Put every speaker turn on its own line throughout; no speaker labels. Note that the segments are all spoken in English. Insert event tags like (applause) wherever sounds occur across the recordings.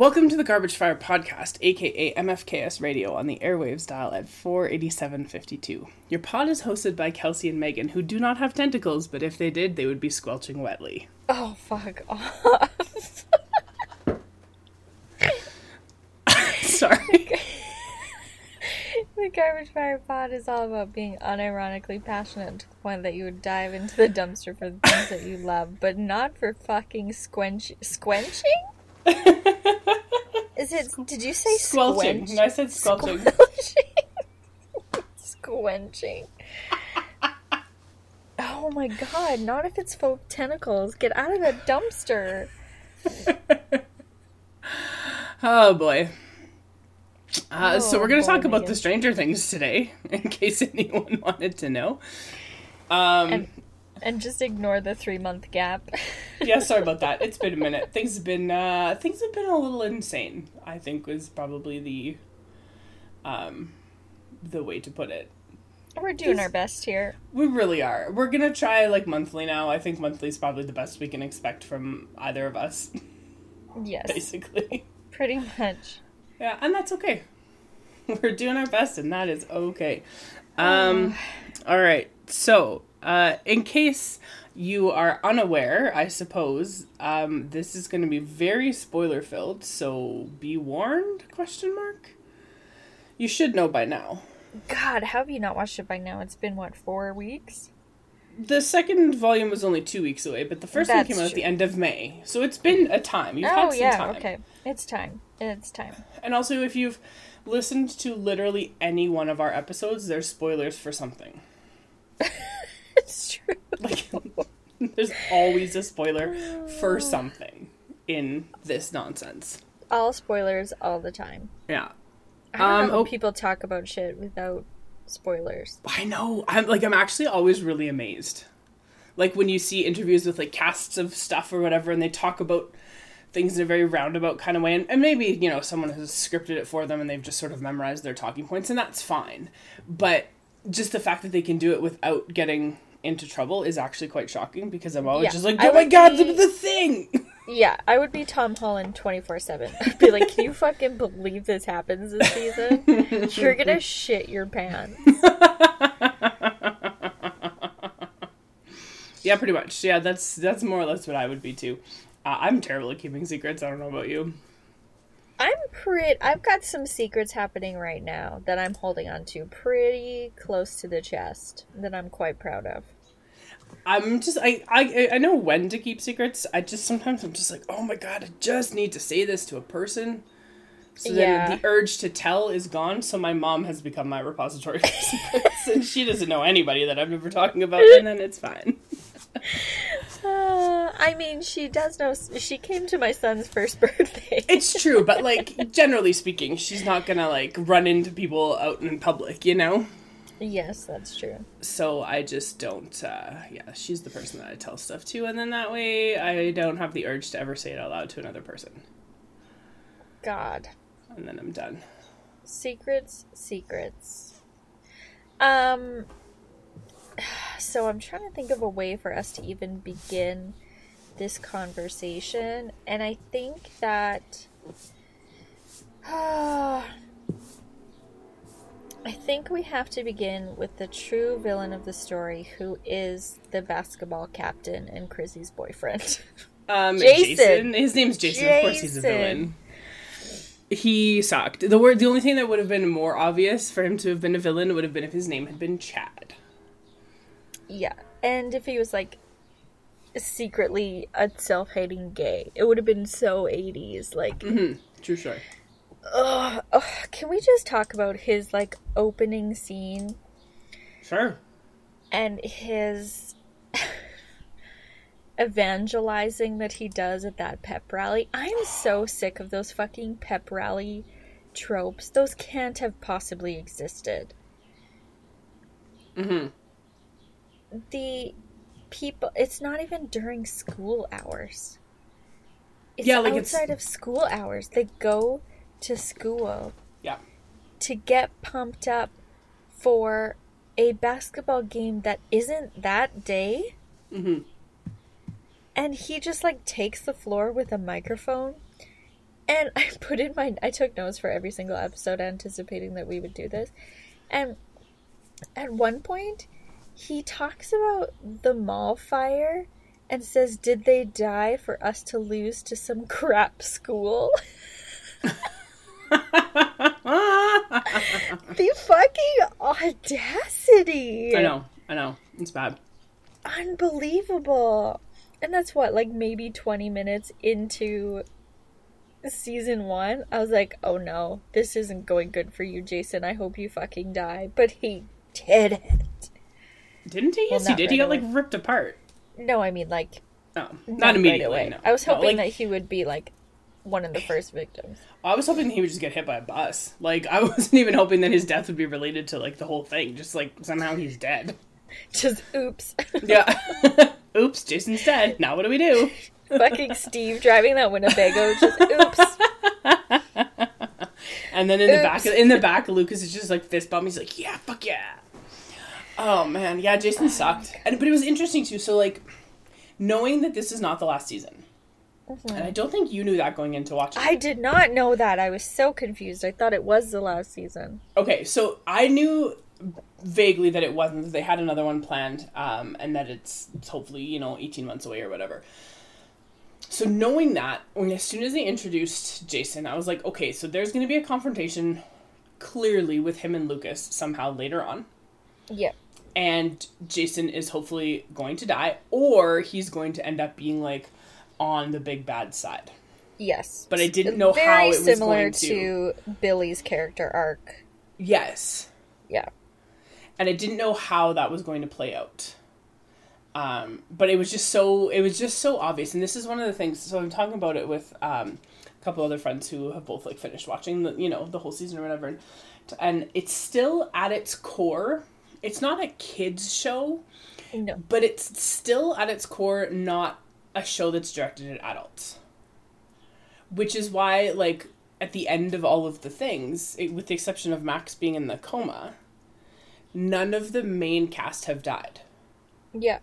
Welcome to the Garbage Fire Podcast, aka MFKS Radio, on the airwaves dial at 48752. Your pod is hosted by Kelsey and Megan, who do not have tentacles, but if they did, they would be squelching wetly.
Oh, fuck off. (laughs)
Sorry.
the Garbage Fire Pod is all about being unironically passionate to the point that you would dive into the dumpster for the things that you love, but not for fucking squench- squenching? (laughs) Is it? Did you say
Squelching.
squench?
I said squelching. (laughs)
Squenching. (laughs) Oh my god! Not if it's full of tentacles. Get out of the dumpster. (laughs)
Oh boy. Uh, so
Oh,
we're going to talk about the Stranger Things today, in case anyone wanted to know. Um,
And and just ignore the three month gap. (laughs)
yeah, sorry about that. It's been a minute. Things have been uh, things have been a little insane. I think was probably the um, the way to put it.
We're doing our best here.
We really are. We're gonna try like monthly now. I think monthly is probably the best we can expect from either of us,
Yes, (laughs)
basically.
pretty much.
Yeah, and that's okay. (laughs) We're doing our best, and that is okay. Um, all right. So, uh, in case you are unaware, I suppose um, this is going to be very spoiler filled. So be warned? Question mark. You should know by now.
God, how have you not watched it by now? It's been what four weeks?
The second volume was only two weeks away, but the first one came out at the end of May, so it's been a time. You've had
oh
some
yeah,
time.
okay. It's time. It's time.
And also, if you've listened to literally any one of our episodes, there's spoilers for something. (laughs)
It's true.
Like, (laughs) there's always a spoiler for something in this nonsense.
All spoilers all the time.
Yeah.
I don't
Um,
know
oh-
people talk about shit without spoilers.
I know. I'm like, I'm actually always really amazed. Like, when you see interviews with, like, casts of stuff or whatever, and they talk about things in a very roundabout kind of way. And, and maybe, you know, someone has scripted it for them and they've just sort of memorized their talking points, and that's fine. But just the fact that they can do it without getting into trouble is actually quite shocking because I'm always
Yeah,
just like, oh my god,
be-
the, thing! (laughs)
Yeah, I would be Tom Holland twenty four seven. (laughs) I'd be like, Can you fucking believe this happens this season? You're gonna (laughs) shit your pants.
Yeah, pretty much. Yeah, that's that's more or less what I would be too. Uh, I'm terrible at keeping secrets. I don't know about you.
I'm pretty I've got some secrets happening right now that I'm holding on to pretty close to the chest that I'm quite proud of.
I'm just I, I I know when to keep secrets. I just sometimes I'm just like, oh my god, I just need to say this to a person. So then
Yeah.
the urge to tell is gone. So my mom has become my repository (laughs) secrets, and she doesn't know anybody that I'm ever talking about, and then it's fine. (laughs) (laughs)
Ah, I mean, she does know. She came to my son's first (laughs) birthday.
It's true, but like generally speaking, she's not gonna like run into people out in public, you know.
yes, that's true.
so I just don't. Uh, yeah, she's the person that I tell stuff to, and then that way I don't have the urge to ever say it out loud to another person,
God.
and then I'm done.
Secrets, secrets. Um, (sighs) so I'm trying to think of a way for us to even begin this conversation, and I think that. (sighs) I think we have to begin with the true villain of the story, who is the basketball captain and Chrissy's boyfriend.
Um, (laughs)
Jason.
Jason. His name's Jason. Of course, he's a villain. He sucked. The word. The only thing that would have been more obvious for him to have been a villain would have been if his name had been Chad.
Yeah, and if he was like secretly a self-hating gay, it would have been so 80s. Like,
True story.
ugh, ugh, can we just talk about his like opening scene
Sure.
and his (laughs) evangelizing that he does at that pep rally? I'm so sick of those fucking pep rally tropes. Those can't have possibly existed.
Mm-hmm.
the people it's not even during school hours it's
Yeah, like, it's-
outside of school hours they go to school
Yeah.
to get pumped up for a basketball game that isn't that day
Mm-hmm.
and he just like takes the floor with a microphone And (laughs) I put in my I took notes for every single episode anticipating that we would do this. And at one point he talks about the mall fire and says, Did they die for us to lose to some (laughs) crap school? (laughs) the fucking audacity.
I know, I know. It's bad.
Unbelievable. And that's what, like maybe 20 minutes into season one. I was like, oh no, this isn't going good for you, Jason. I hope you fucking die. But he did it.
Didn't he? Yes,
Well,
he did. He
right
got like ripped apart.
No, I mean, like,
Oh, not,
not
immediately.
right away.
no.
I was
No,
hoping
like,
that he would be like one of the first victims. (laughs)
I was hoping he would just get hit by a bus. Like I (laughs) wasn't even hoping that his death would be related to like the whole thing. Just like somehow he's dead. (laughs)
Just oops.
Yeah. Oops, Jason's dead. Now what do we do?
fucking Steve driving that Winnebago. Just oops.
And then in the back, in the back, Lucas is just like fist bump. He's like, "Yeah, fuck yeah." Oh man, yeah, Jason sucked. And but it was interesting too. So like, knowing that this is not the last season, and I don't think you knew that going into watching.
I did not know that. I was so confused. I thought it was the last season.
Okay, so I knew vaguely that it wasn't. That they had another one planned, um, and that it's, it's hopefully you know eighteen months away or whatever. So knowing that, when as soon as they introduced Jason, I was like, okay, so there's going to be a confrontation, clearly with him and Lucas somehow later on,
Yeah.
And Jason is hopefully going to die, or he's going to end up being like on the big bad side.
Yes.
But I didn't know
Very
how it was
similar
going to.
Billy's character arc.
Yes,
Yeah.
and I didn't know how that was going to play out. Um, but it was just so it was just so obvious, and this is one of the things. So I'm talking about it with um, a couple other friends who have both like finished watching the you know the whole season or whatever, and, and it's still at its core. It's not a kids show,
No.
but it's still at its core not a show that's directed at adults. Which is why, like, at the end of all of the things, it, with the exception of Max being in the coma, none of the main cast have died,
Yeah.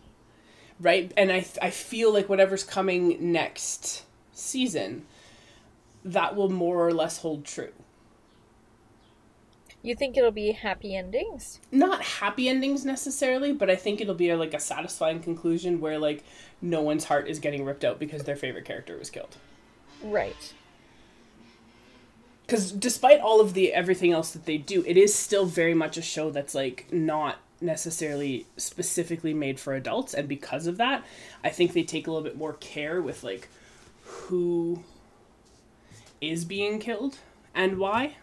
right? And I, I feel like whatever's coming next season, that will more or less hold true.
You think it'll be happy endings?
Not happy endings necessarily, but I think it'll be a, like a satisfying conclusion where like no one's heart is getting ripped out because their favorite character was killed.
Right.
because despite all of the everything else that they do it is still very much a show that's like not necessarily specifically made for adults and because of that i think they take a little bit more care with like who is being killed and why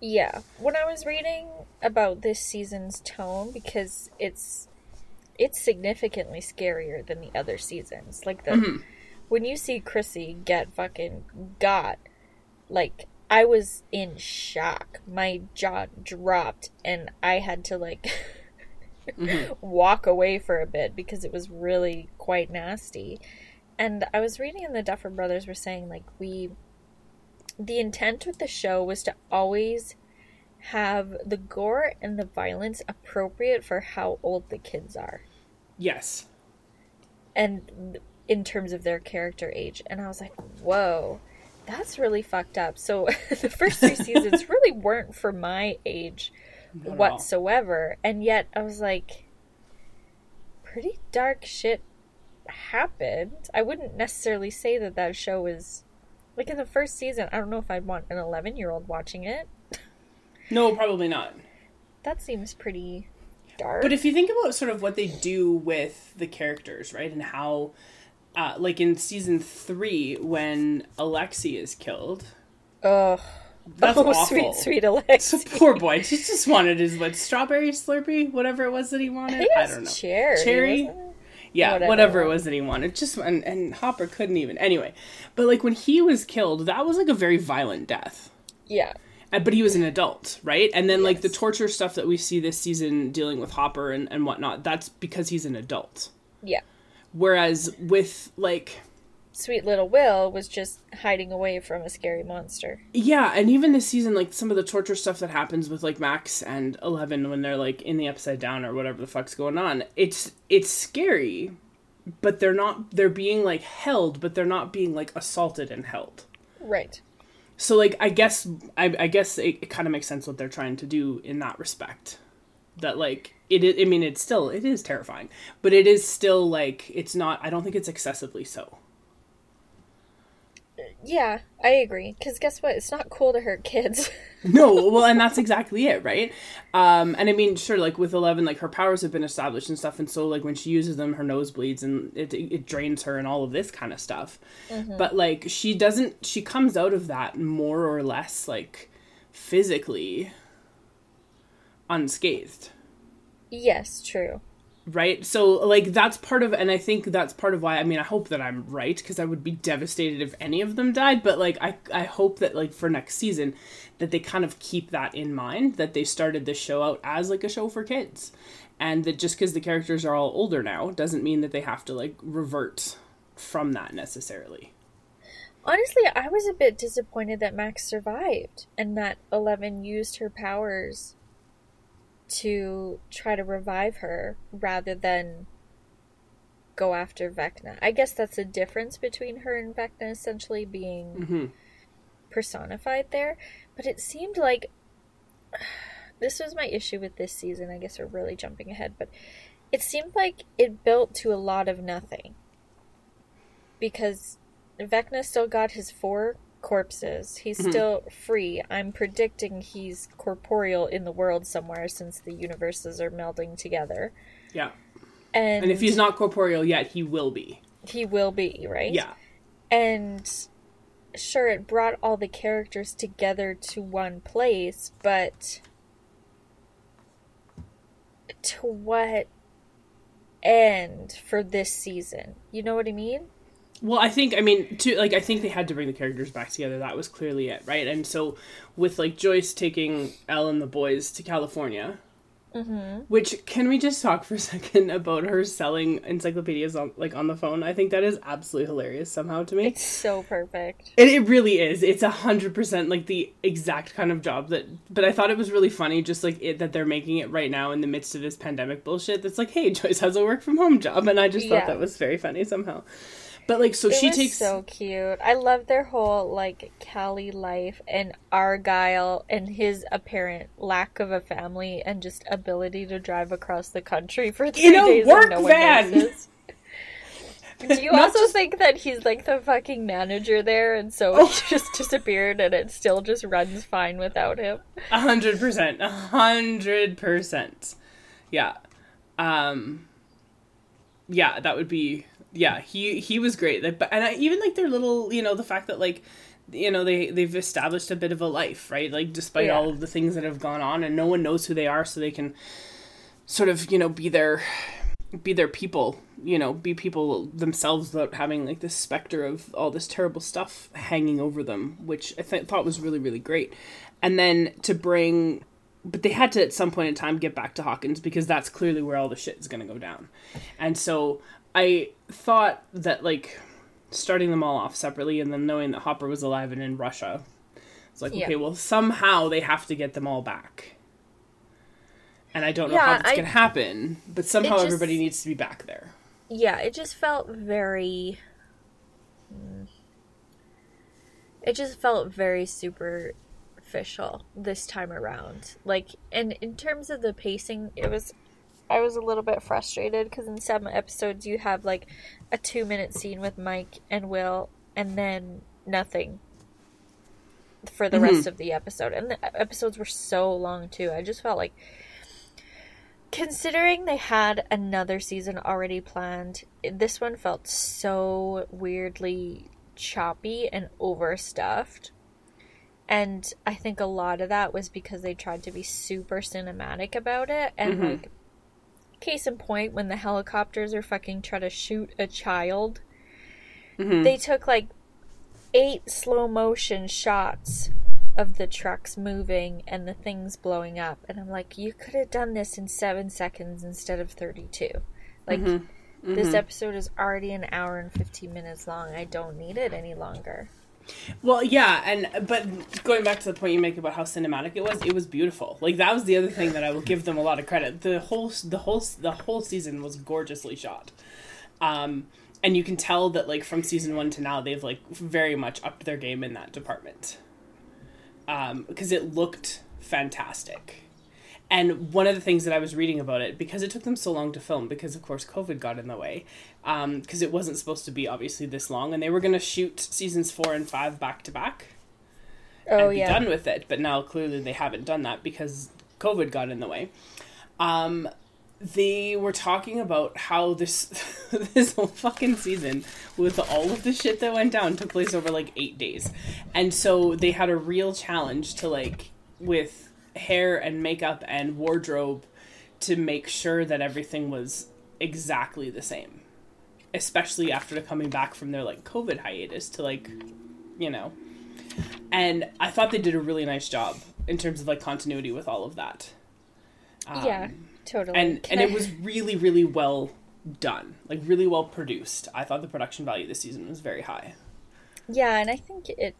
Yeah. When I was reading about this season's tone, because it's it's significantly scarier than the other seasons. Like the mm-hmm. when you see Chrissy get fucking got, like I was in shock. My jaw dropped and I had to like (laughs) mm-hmm. walk away for a bit because it was really quite nasty. And I was reading and the Duffer brothers were saying like we the intent with the show was to always have the gore and the violence appropriate for how old the kids are.
Yes.
And in terms of their character age. And i was like whoa that's really fucked up. So (laughs) the first three seasons (laughs) really weren't for my age
Not
whatsoever. And yet i was like pretty dark shit happened. I wouldn't necessarily say that that show is like in the first season i don't know if i'd want an 11 year old watching it (laughs)
no probably not
that seems pretty dark
But if you think about sort of what they do with the characters, right, and how, uh, like in season three, when Alexei is killed,
Ugh.
that's (laughs)
oh,
awful.
sweet, (laughs) sweet
So
Alexei.
poor boy, he just wanted his what strawberry Slurpee, whatever it was that he wanted.
it
I don't know.
Cherry.
Cherry? Yeah,
Whatever.
whatever, it was that he wanted. Just and, and Hopper couldn't even. Anyway, but like when he was killed, that was like a very violent death.
Yeah.
Uh, But he was an adult, right? And then like the torture stuff that we see this season dealing with Hopper and, and whatnot, that's because he's an adult.
Yeah.
Whereas with like
Sweet little Will was just hiding away from a scary monster.
Yeah, and even this season, like some of the torture stuff that happens with like Max and Eleven when they're like in the upside down or whatever the fuck's going on, it's it's scary, but they're not they're being like held, but they're not being like assaulted and held.
Right.
so like I guess I, I guess it, it kind of makes sense what they're trying to do in that respect. That like it I mean it's still it is terrifying, but it is still like it's not. I don't think it's excessively so.
Yeah, I agree. Because guess what? It's not cool to hurt kids. (laughs)
no, well, and that's exactly it, right? Um, and I mean, sure, like with Eleven, like her powers have been established and stuff, and so like when she uses them, her nose bleeds and it it drains her and all of this kind of stuff. Mm-hmm. But like she doesn't, she comes out of that more or less like physically unscathed.
Yes, true
right? So like that's part of and i think that's part of why i mean i hope that i'm right because i would be devastated if any of them died but like i i hope that like for next season that they kind of keep that in mind that they started this show out as like a show for kids. And that just because the characters are all older now doesn't mean that they have to like revert from that necessarily.
Honestly i was a bit disappointed that max survived and that 11 used her powers to try to revive her rather than go after Vecna. I guess that's the difference between her and Vecna essentially being mm-hmm. personified there. But it seemed like (sighs) this was my issue with this season. I guess we're really jumping ahead, but it seemed like it built to a lot of nothing. Because Vecna still got his four corpses. He's mm-hmm. still free. I'm predicting he's corporeal in the world somewhere since the universes are melding together.
Yeah. And, and if he's not corporeal yet, he will be.
He will be, right?
Yeah.
And sure, it brought all the characters together to one place, but to what end for this season? You know what I mean?
Well, I think I mean to like I think they had to bring the characters back together. That was clearly it, right? And so with like Joyce taking El and the boys to California, mm-hmm. which can we just talk for a (laughs) second about her selling encyclopedias on like on the phone? I think that is absolutely hilarious somehow to me.
It's so perfect.
It, it really is. It's a hundred percent like the exact kind of job that. But I thought it was really funny, just like it that they're making it right now in the midst of this pandemic bullshit. That's like, hey, Joyce has a work from home job, and I just thought yeah. that was very funny somehow. But like, so
it
she takes
so cute. I love their whole like Cali life and Argyle and his apparent lack of a family and just ability to drive across the country for three days
work no van. (laughs)
Do you also just... think that he's like the fucking manager there, and so oh. he (laughs) just disappeared, and it still just runs fine without him?
A hundred percent, a hundred percent. Yeah, um, yeah, that would be yeah, he he was great. but And I, even like their little, you know, the fact that like you know they they've established a bit of a life, right? Like despite yeah. all of the things that have gone on and no one knows who they are so they can sort of, you know, be their be their people, you know, be people themselves without having like this specter of all this terrible stuff hanging over them, which I th- thought was really really great. And then to bring but they had to at some point in time get back to Hawkins because that's clearly where all the shit is going to go down. And so I thought that like starting them all off separately and then knowing that Hopper was alive and in Russia, it's like yeah. okay, well somehow they have to get them all back. And I don't know yeah, how that's I, gonna happen, but somehow just, everybody needs to be back there.
Yeah, it just felt very. It just felt very superficial this time around. Like, and in terms of the pacing, it was I was a little bit frustrated because in some episodes you have like a two minute scene with Mike and Will and then nothing for the mm-hmm. rest of the episode. And the episodes were so long too. I just felt like considering they had another season already planned, this one felt so weirdly choppy and overstuffed. And I think a lot of that was because they tried to be super cinematic about it and mm-hmm. like Case in point, when the helicopters are fucking trying to shoot a child, mm-hmm. they took like eight slow motion shots of the trucks moving and the things blowing up. And I'm like, you could have done this in seven seconds instead of 32. Like, mm-hmm. Mm-hmm. this episode is already an hour and 15 minutes long. I don't need it any longer.
Well, yeah, and but going back to the point you make about how cinematic it was, it was beautiful. Like that was the other thing that I will give them a lot of credit. The whole the whole the whole season was gorgeously shot. Um and you can tell that like from season 1 to now they've like very much upped their game in that department. Um because it looked fantastic. And one of the things that I was reading about it, because it took them so long to film, because of course COVID got in the way, because it wasn't supposed to be obviously this long, and they were going to shoot seasons four and five back to back
Oh
and be
yeah.
done with it. But now clearly they haven't done that because COVID got in the way. Um, they were talking about how this (laughs) this whole fucking season with all of the shit that went down took place over like eight days, and so they had a real challenge to like with hair and makeup and wardrobe to make sure that everything was exactly the same. Especially after coming back from their like covid hiatus to like you know. And i thought they did a really nice job in terms of like continuity with all of that. Um,
yeah, totally.
and
Can
and
I-
it was really really well done. Like really well produced. I thought the production value this season was very high.
Yeah, and I think it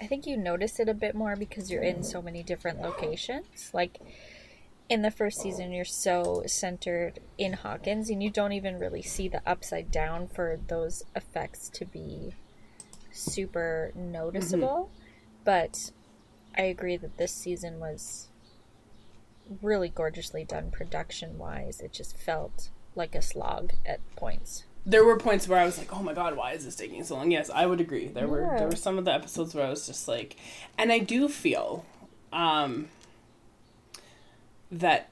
I think you notice it a bit more because you're in so many different locations. Like in the first season you're so centered in Hawkins and you don't even really see the upside down for those effects to be super noticeable. Mm-hmm. But I agree that this season was really gorgeously done production wise. It just felt like a slog at points.
There were points where I was like, "Oh my god, why is this taking so long?" Yes, I would agree. There were there were some of the episodes where I was just like, and I do feel um that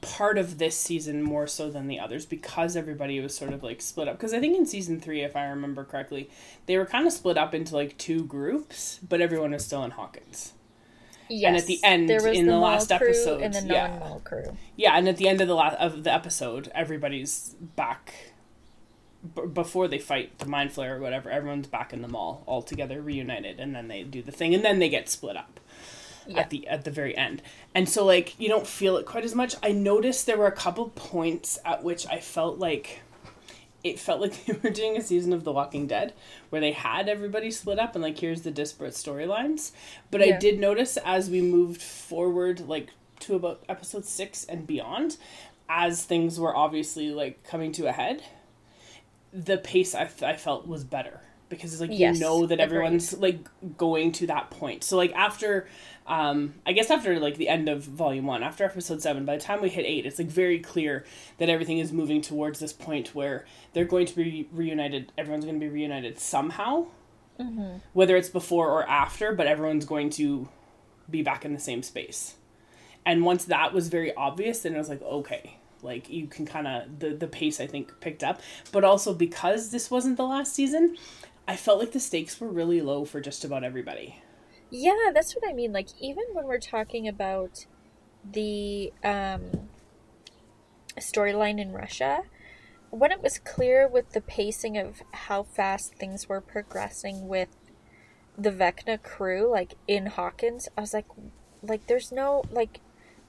part of this season more so than the others because everybody was sort of like split up because I think in season 3 if I remember correctly, they were kind of split up into like two groups, but everyone was still in Hawkins.
Yes, And
at the end, in the
mall
last episode,
and the
yeah.
crew.
Yeah, and at the end of the last of the episode, everybody's back. B- before they fight the Mind Flayer or whatever, everyone's back in the mall all together, reunited, and then they do the thing, and then they get split up
Yeah.
at the at the very end. And so, like, you don't feel it quite as much. I noticed there were a couple points at which I felt like it felt like (laughs) they were doing a season of The Walking Dead where they had everybody split up and like here's the disparate storylines. But I did notice as we moved forward, like to about episode six and beyond, as things were obviously like coming to a head, the pace I, I felt was better because it's like
Yes,
you know that
agreed.
everyone's like going to that point. So like after um I guess after like the end of volume 1, after episode 7, by the time we hit 8, it's like very clear that everything is moving towards this point where they're going to be reunited, everyone's going to be reunited somehow. Whether it's before or after, but everyone's going to be back in the same space. And once that was very obvious, then I was like, okay, like you can kind of the the pace I think picked up, but also because this wasn't the last season, I felt like the stakes were really low for just about everybody.
Yeah, that's what I mean. Like even when we're talking about the um, storyline in Russia, when it was clear with the pacing of how fast things were progressing with the Vecna crew, like in Hawkins, I was like, like there's no like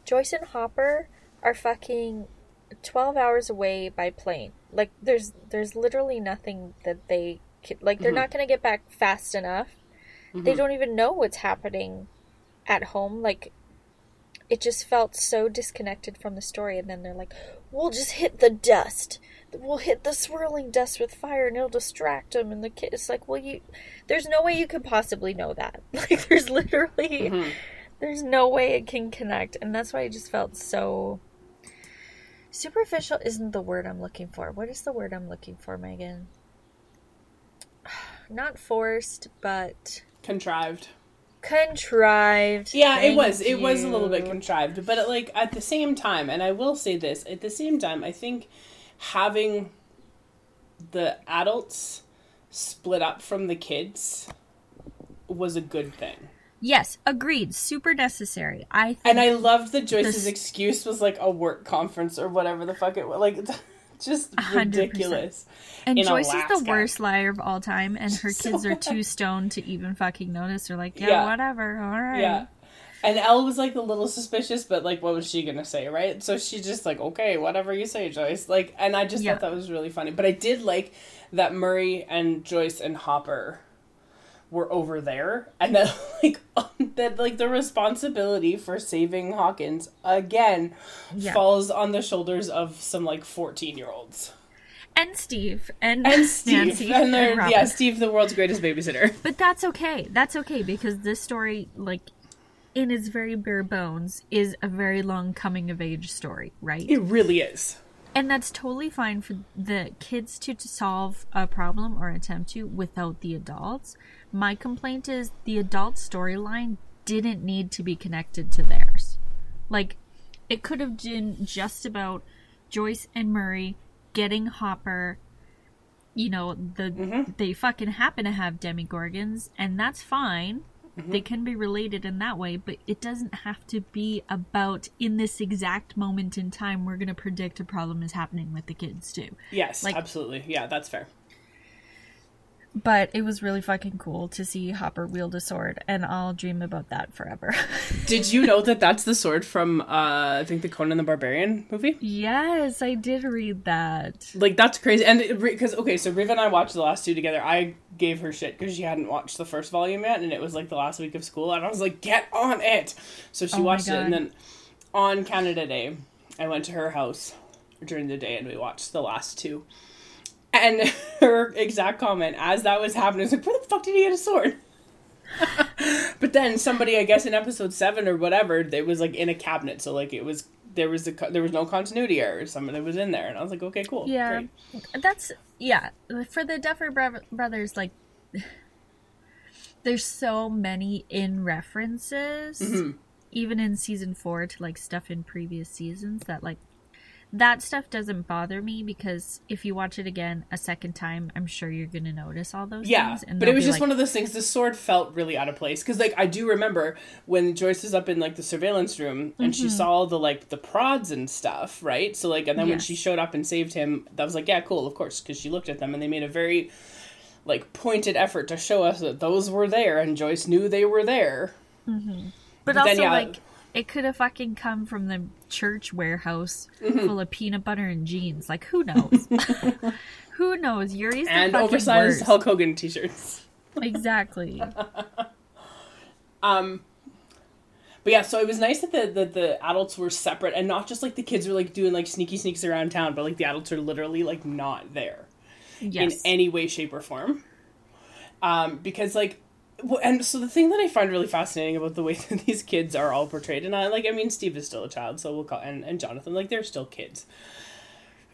Joyce and Hopper are fucking twelve hours away by plane. Like there's there's literally nothing that they could, like they're mm-hmm. not gonna get back fast enough. Mm-hmm. They don't even know what's happening at home. Like it just felt so disconnected from the story and then they're like we'll just hit the dust. We'll hit the swirling dust with fire and it'll distract them and the kid is like well you there's no way you could possibly know that. (laughs) Like there's literally mm-hmm. there's no way it can connect. And that's why i just felt so superficial isn't the word i'm looking for what is the word i'm looking for megan (sighs) not forced but
Contrived.
contrived.
Yeah, it
Thank
was. It was a little bit contrived, but like at the same time, and I will say this, at the same time, I think having the adults split up from the kids was a good thing.
Yes, agreed. Super necessary. I think
And I loved that Joyce's
This-
excuse was like a work conference or whatever the fuck it was. Like, (laughs) just
hundred percent.
ridiculous.
and
in
Joyce is the worst liar of all time, and her (laughs) kids are too stoned to even fucking notice. They're like, yeah,
Yeah.
whatever, all right.
Yeah. And El was like a little suspicious, but like, what was she gonna say, right? So she's just like, okay, whatever you say, Joyce. Like, and I just
Yeah.
thought that was really funny. But I did like that Murray and Joyce and Hopper were over there, and that (laughs) like (laughs) that like the responsibility for saving Hawkins again
Yeah.
falls on the shoulders of some like fourteen year olds.
and Steve and
and Steve,
Nancy
and
Robin.
yeah, Steve, the world's greatest babysitter. (laughs)
But that's okay. That's okay because this story, like, in its very bare bones, is a very long coming of age story, right?
It really is.
And that's totally fine for the kids to, to solve a problem or attempt to without the adults. My complaint is the adult storyline didn't need to be connected to theirs. Like, it could have been just about Joyce and Murray getting Hopper. You know, the mm-hmm. they fucking happen to have Demogorgons, and that's fine. Mm-hmm. They can be related in that way, but it doesn't have to be about in this exact moment in time we're gonna predict a problem is happening with the kids too.
Yes,
Like-
absolutely. Yeah, that's fair.
But it was really fucking cool to see Hopper wield a sword, and I'll dream about that forever. (laughs)
Did you know that that's the sword from uh, I think the Conan the Barbarian movie?
yes, I did read that.
Like that's crazy. And because okay, so Riva and I watched the last two together. I gave her shit because she hadn't watched the first volume yet, and it was like the last week of school, and I was like, "Get on it!" So she
Oh
watched it, and then on Canada Day, I went to her house during the day, and we watched the last two. And (laughs) her exact comment as that was happening was like, "Where the fuck did he get a sword?" (laughs) but then somebody, I guess, in episode seven or whatever, it was like in a cabinet, so like it was there was a there was no continuity error. Somebody was in there, and I was like, "Okay, cool,
Yeah,
great."
that's yeah. For the Duffer bro- brothers, like, (sighs) there's so many in references,
Mm-hmm.
even in season four to like stuff in previous seasons that like that stuff doesn't bother me because if you watch it again a second time, I'm sure you're gonna notice all those
Yeah,
things.
but it was just
like,
one of those things. The sword felt really out of place because, like, I do remember when Joyce was up in like the surveillance room and she mm-hmm. saw all the like the prods and stuff, right? So like, and then when she showed up and saved him, that was like, yeah, cool, of course, because she looked at them and they made a very like pointed effort to show us that those were there and Joyce knew they were there. Mm-hmm.
But
But
also,
then, yeah.
like, it could have fucking come from the church warehouse
Mm-hmm.
full of peanut butter and jeans. Like, who knows? (laughs) who knows? Yuri's
and oversized
worst.
Hulk Hogan t-shirts.
Exactly. (laughs)
Um, but yeah, so it was nice that the, the the adults were separate and not just like the kids were like doing like sneaky sneaks around town, but like the adults are literally like not there.
Yes.
in any way, shape, or form. Um, because like, and so the thing that I find really fascinating about the way (laughs) that these kids are all portrayed, and I like, I mean, Steve is still a child, so we'll call and and Jonathan, like, they're still kids.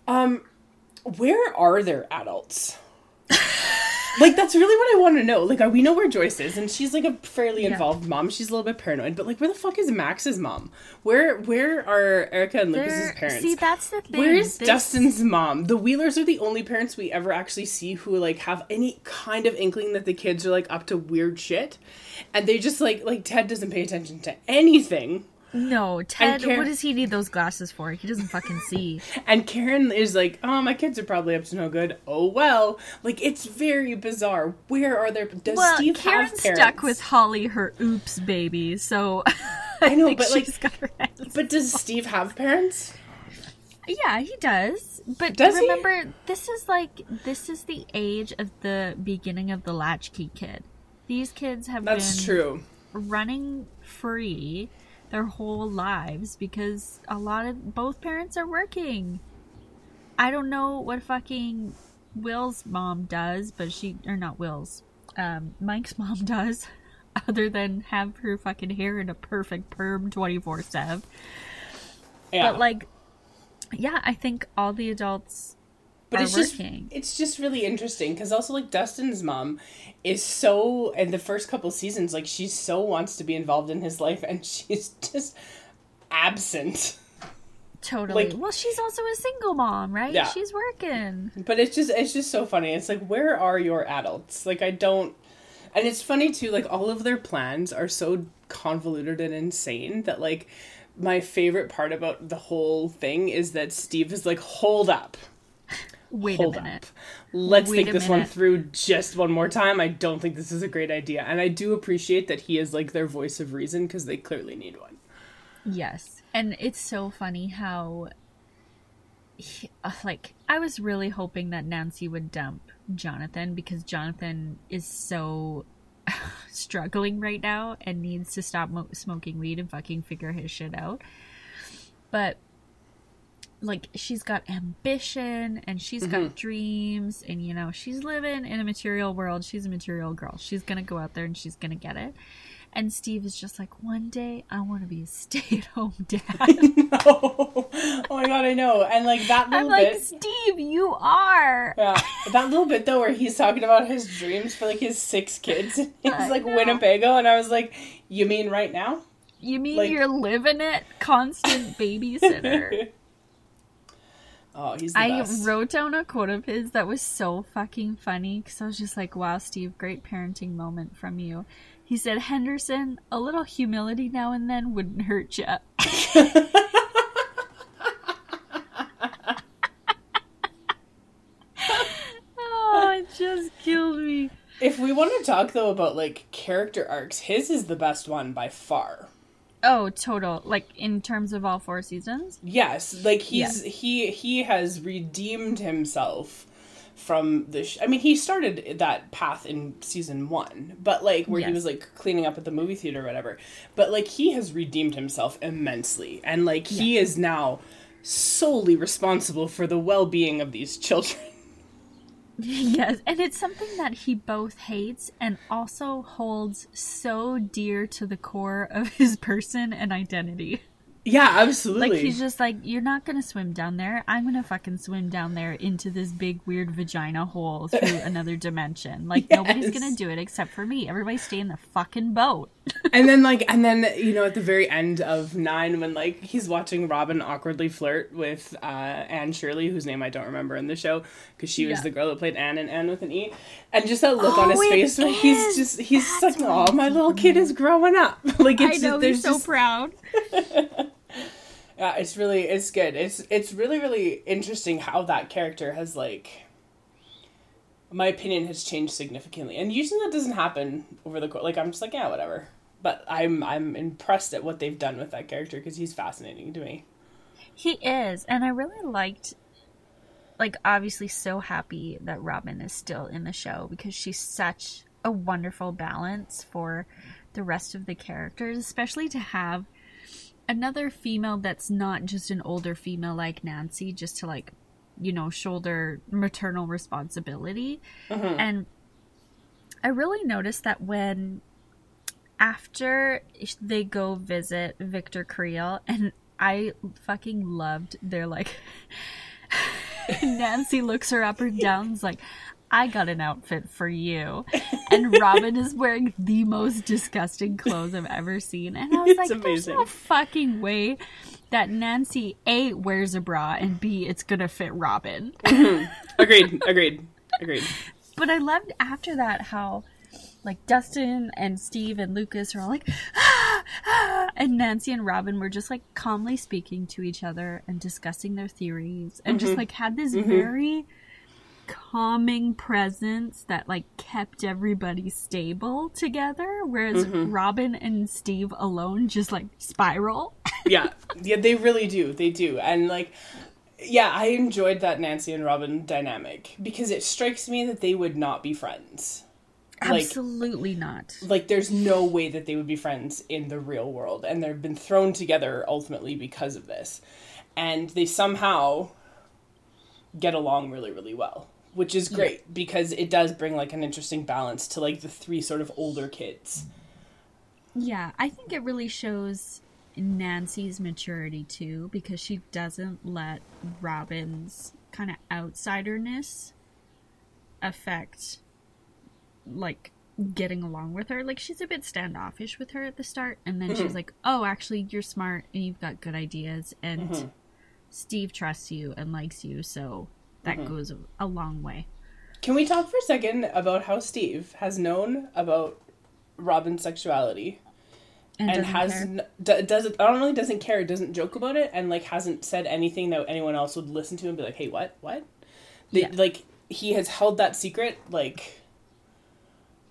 Um, where are their adults? (laughs) like that's really what I want to know. Like uh, we know where Joyce is, and she's like a fairly
Yeah.
involved mom. She's a little bit paranoid, but like where the fuck is Max's mom? Where where are Erica and Lucas's
They're-
parents?
See, that's the thing.
Where is
This-
Dustin's mom? The Wheelers are the only parents we ever actually see who like have any kind of inkling that the kids are like up to weird shit, and they just like like Ted doesn't pay attention to anything,
No, Ted.
Karen-
What does he need those glasses for? He doesn't fucking see. (laughs)
and Karen is like, oh my kids are probably up to no good. Oh well, like it's very bizarre. Where are their? Does
well,
Steve
Karen's
have parents?
stuck with Holly, her oops baby. So (laughs)
I know,
think
but like,
she's got her hands.
but does Steve have parents?
Yeah, he does. But
Does he?
remember, this is like this is the age of the beginning of the latchkey kid. These kids have
That's
been
true.
running free their whole lives because a lot of both parents are working. I don't know what fucking Will's mom does, but she or not Will's, um, Mike's (laughs) mom does, other than have her fucking hair in a perfect perm twenty four seven. But like, yeah, I think all the adults
but it's just it's just really interesting because also like Dustin's mom is so in the first couple seasons like she so wants to be involved in his life and (laughs) she's just absent.
totally.
like-
well, she's also a single mom, right?
Yeah.
She's working.
But it's just it's just so funny. It's like where are your adults? Like I don't and it's funny too like all of their plans are so convoluted and insane that like my favorite part about the whole thing is that Steve is like hold up.
Wait
hold
a minute.
up. Let's
Wait
think this one through just one more time. I don't think this is a great idea. And I do appreciate that he is like their voice of reason because they clearly need one.
Yes. And it's so funny how he- uh, like I was really hoping that Nancy would dump Jonathan because Jonathan is so (laughs) struggling right now and needs to stop mo- smoking weed and fucking figure his shit out. But like she's got ambition and she's got mm-hmm. dreams and you know she's living in a material world she's a material girl she's gonna go out there and she's gonna get it and steve is just like one day i want to be a stay-at-home dad (laughs)
oh, oh my god, I know. And like that little bit
i'm
little
like
bit.
steve you are
Yeah, that little bit though, where he's talking about his dreams for like his six kids. (laughs) He's like
know.
Winnebago, and I was like, "You mean right now?"
you mean
Like-
you're living it constant (laughs) babysitter
Oh, he's
I
best.
wrote down a quote of his that was so fucking funny because I was just like, wow, Steve, great parenting moment from you. He said, Henderson, a little humility now and then wouldn't hurt you. (laughs) oh, it just killed me.
if we want to talk though about like character arcs, his is the best one by far.
Oh, total. Like, in terms of all four seasons?
Yes, like he's
Yes.
he he has redeemed himself from the. Sh- I mean, he started that path in season one, but like where he was like cleaning up at the movie theater or whatever. But like he has redeemed himself immensely, and like he is now solely responsible for the well being of these children. (laughs)
Yes, and it's something that he both hates and also holds so dear to the core of his person and identity.
Yeah, absolutely.
Like he's just like, you're not gonna swim down there. I'm gonna fucking swim down there into this big weird vagina hole through (laughs) another dimension. Like nobody's gonna do it except for me. Everybody stay in the fucking boat.
and then (laughs) like and then you know at the very end of nine when like he's watching robin awkwardly flirt with uh anne shirley whose name i don't remember in the show because she was
Yeah.
the girl that played anne and anne with an e and just that look on his
Oh,
face when he's just he's
That's
like oh my little kid is growing up (laughs) like it's
I know
just, there's
he's so
just,
proud.
Yeah it's really it's good. It's it's really really interesting how that character has like my opinion has changed significantly. And usually that doesn't happen over the course like i'm just like yeah whatever. But i'm i'm impressed at what they've done with that character because he's fascinating to me.
He is, and I really liked like obviously so happy that Robin is still in the show because she's such a wonderful balance for the rest of the characters, especially to have another female that's not just an older female like Nancy just to like you know shoulder maternal responsibility. Mm-hmm. And I really noticed that when after they go visit Victor Creel, and I fucking loved their like. (laughs) Nancy looks her up and (laughs) down, is like, I got an outfit for you. And (laughs) Robin is wearing the most disgusting clothes I've ever seen. And I was
It's
like, there's no fucking way that Nancy A wears a bra and B it's gonna fit Robin.
agreed agreed agreed
But I loved after that how like Dustin and Steve and Lucas are all like ah, ah, and Nancy and Robin were just like calmly speaking to each other and discussing their theories and just like had this very calming presence that like kept everybody stable together whereas mm-hmm. Robin and Steve alone just like spiral. (laughs)
yeah. Yeah they really do. They do. And like yeah i enjoyed that nancy and robin dynamic because it strikes me that they would not be friends. Like
Absolutely not.
like there's no way that they would be friends in the real world and they've been thrown together ultimately because of this. And they somehow get along really really well which is great because it does bring like an interesting balance to like the three sort of older kids.
Yeah, I think it really shows Nancy's maturity too because she doesn't let Robin's kind of outsiderness affect like getting along with her. Like she's a bit standoffish with her at the start and then she's mm-hmm. like, "Oh, actually you're smart and you've got good ideas and mm-hmm. Steve trusts you and likes you, so that mm-hmm. goes a, long way."
Can we talk for a second about how Steve has known about Robin's sexuality and
doesn't
has
care.
n- d- doesn't not only doesn't care, doesn't joke about it, and like hasn't said anything that anyone else would listen to and be like, "Hey, what? What?" They,
Yeah.
Like he has held that secret like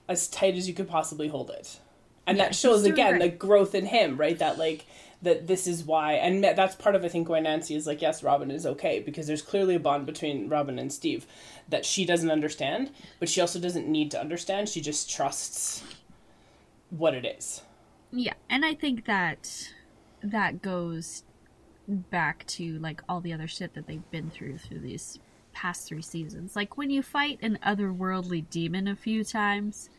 as tight as you could possibly hold it, and
Yeah,
that shows again the growth in him, right? That like that this is why, and that's part of I think why Nancy is like, yes, Robin is okay because there's clearly a bond between Robin and Steve that she doesn't understand, but she also doesn't need to understand. She just trusts what it is.
Yeah, and I think that that goes back to like all the other shit that they've been through through these past three seasons. Like when you fight an otherworldly demon a few times,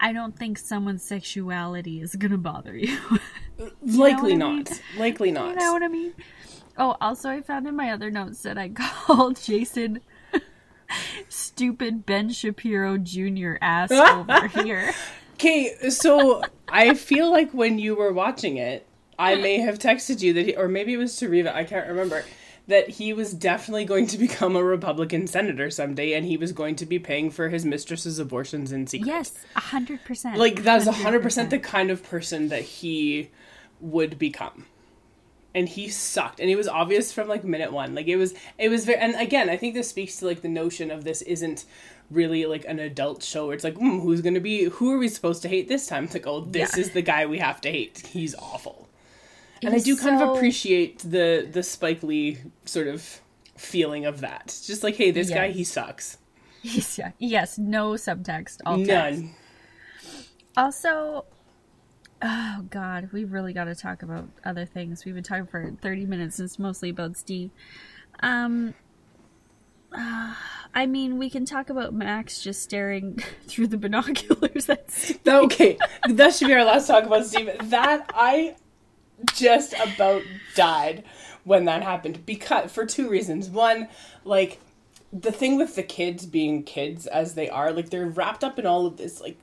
I don't think someone's sexuality is gonna bother you. (laughs)
Likely
what I
not.
mean?
Likely (laughs) not.
you know what I mean? Oh, also I found in my other notes that I (laughs) called Jason stupid Ben Shapiro Jr. ass over here.
Okay, so I feel like when you were watching it, I may have texted you that, he, or maybe it was to Riva, I can't remember, that he was definitely going to become a Republican senator someday, and he was going to be paying for his mistress's abortions in secret.
Yes, a hundred percent.
like that's a hundred percent the kind of person that he would become. And he sucked, and it was obvious from like minute one. Like it was, it was very. And again, I think this speaks to like the notion of this isn't really like an adult show. Where it's like, mm, who's gonna be? Who are we supposed to hate this time? It's like, oh, this
Yeah.
is the guy we have to hate. He's awful. And I do kind of appreciate the the Spike Lee sort of feeling of that. It's just like, hey, this guy, he sucks. (laughs)
Yes, yeah, yes, no subtext, all text.
None.
Also, oh god, we really got to talk about other things. We've been talking for thirty minutes, and it's mostly about Steve. Um, uh, I mean, we can talk about Max just staring (laughs) through the binoculars. at Steve.
That- okay, that should be our last talk about Steve. That I just about died when that happened because for two reasons. One, like the thing with the kids being kids as they are, like they're wrapped up in all of this like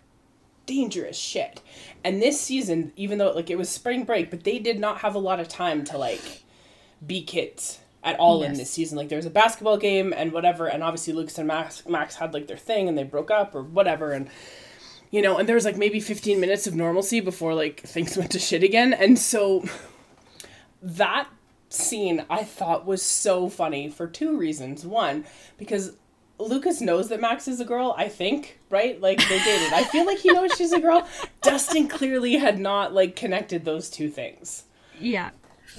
dangerous shit. And this season, even though like it was spring break, but they did not have a lot of time to like be kids at all in this season. Like there was a basketball game and whatever, and obviously Lucas and Max Max had like their thing and they broke up or whatever and you know, and there was like maybe 15 minutes of normalcy before like things went to shit again. And so that scene I thought was so funny for two reasons. One, because Lucas knows that Max is a girl, I think, right? Like they dated. I feel like he knows she's a girl. Dustin clearly had not like connected those two things.
Yeah,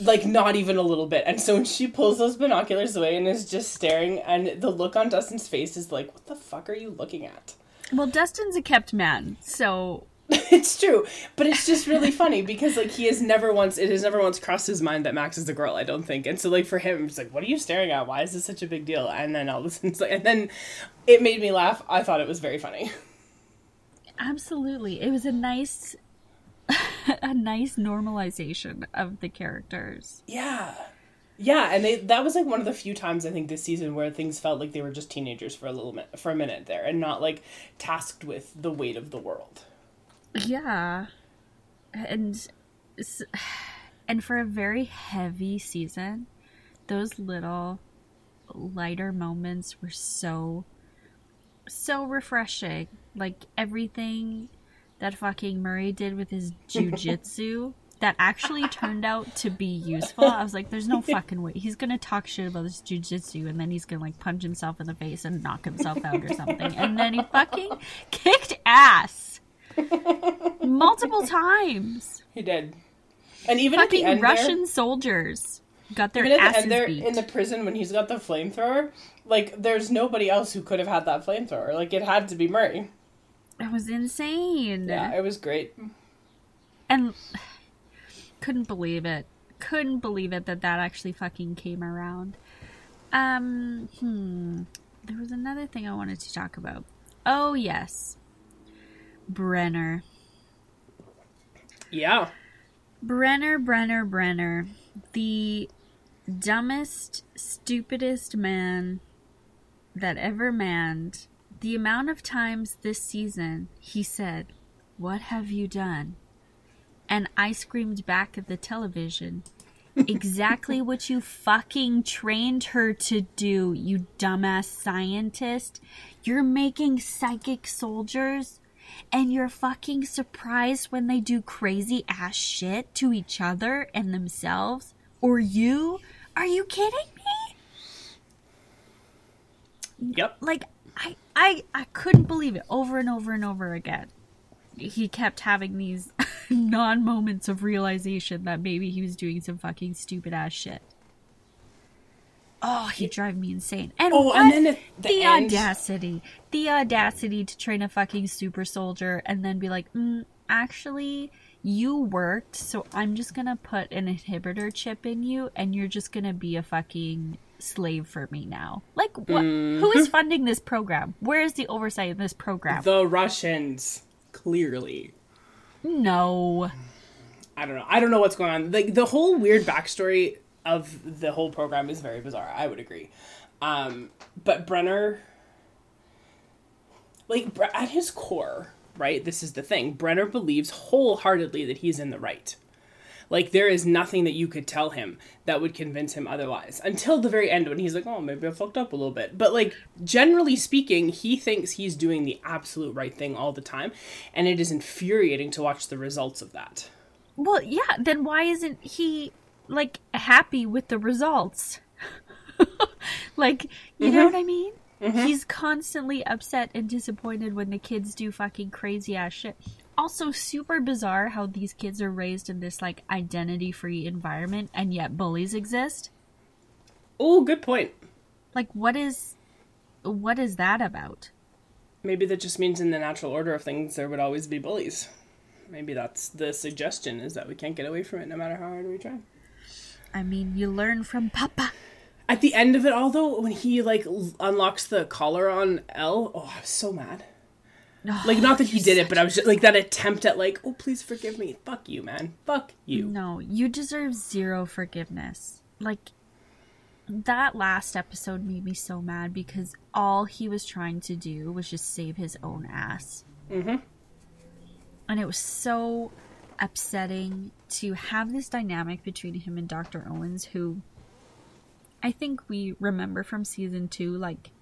Like not even a little bit. And so when she pulls those binoculars away and is just staring and the look on Dustin's face is like, What the fuck are you looking at?
Well, Dustin's a kept man, so (laughs)
it's true, but it's just really funny because like he has never once it has never once crossed his mind that Max is a girl. I don't think, and so like for him, it's like, what are you staring at? Why is this such a big deal? And then all of a sudden, it's like, and then it made me laugh. I thought it was very funny.
absolutely, it was a nice, (laughs) a nice normalization of the characters.
Yeah, yeah, and they that was like one of the few times I think this season where things felt like they were just teenagers for a little minute, for a minute there, and not like tasked with the weight of the world.
Yeah, and and for a very heavy season, those little lighter moments were so so refreshing. Like everything that fucking Murray did with his (laughs) jujitsu that actually turned out to be useful. I was like, there's no fucking way. He's gonna talk shit about his jujitsu and then he's gonna like punch himself in the face and knock himself out or something. And then he fucking kicked ass multiple times.
He did, and even at the
Fucking
end there-
Russian soldiers got their
Even at the
asses
end there
beat.
in the prison when he's got the flamethrower, like there's nobody else who could have had that flamethrower. Like it had to be Murray.
It was insane.
Yeah, it was great.
and couldn't believe it. Couldn't believe it that that actually fucking came around. Um hmm. There was another thing i wanted to talk about. Oh yes. Brenner.
Yeah.
brenner brenner brenner. The dumbest stupidest man that ever manned. The amount of times this season he said what have you done and I screamed back at the television. Exactly what you fucking trained her to do, you dumbass scientist. You're making psychic soldiers, and you're fucking surprised when they do crazy ass shit to each other and themselves? Or you? Are you kidding me?
Yep.
like I, I I couldn't believe it over and over and over again. He kept having these (laughs) non moments of realization that maybe he was doing some fucking stupid ass shit. Oh, he'd drive me insane. And
Oh,
what?
and then the
the audacity, the audacity to train a fucking super soldier and then be like, mm, actually, you worked, so I'm just gonna put an inhibitor chip in you, and you're just gonna be a fucking slave for me now. Like, what? Who is (laughs) funding this program? Where is the oversight of this program?
The Russians, clearly.
no.
I don't know. I don't know what's going on. Like the whole weird backstory of the whole program is very bizarre. I would agree. Um, but Brenner, like at his core, right? This is the thing. Brenner believes wholeheartedly that he's in the right. Like there is nothing that you could tell him that would convince him otherwise. Until the very end when he's like, "Oh, maybe I fucked up a little bit." But like generally speaking, he thinks he's doing the absolute right thing all the time, and it is infuriating to watch the results of that.
Well, yeah, then why isn't he like happy with the results? (laughs) like, you know mm-hmm. what I mean? Mm-hmm. He's constantly upset and disappointed when the kids do fucking crazy ass shit. Also, super bizarre how these kids are raised in this like identity free environment and yet bullies exist.
Oh, good point.
Like, what is what is that about?
Maybe that just means in the natural order of things there would always be bullies. Maybe that's the suggestion is that we can't get away from it no matter how hard we try.
I mean, you learn from Papa.
At the end of it all though, when he like unlocks the collar on El, oh, I was so mad. (sighs) Like not that he did it, but I was just like that attempt at like, "Oh, please forgive me." Fuck you, man. Fuck you.
No, you deserve zero forgiveness. Like that last episode made me so mad because all he was trying to do was just save his own ass.
Mhm.
And it was so upsetting to have this dynamic between him and Dr. Owens who I think we remember from season 2 like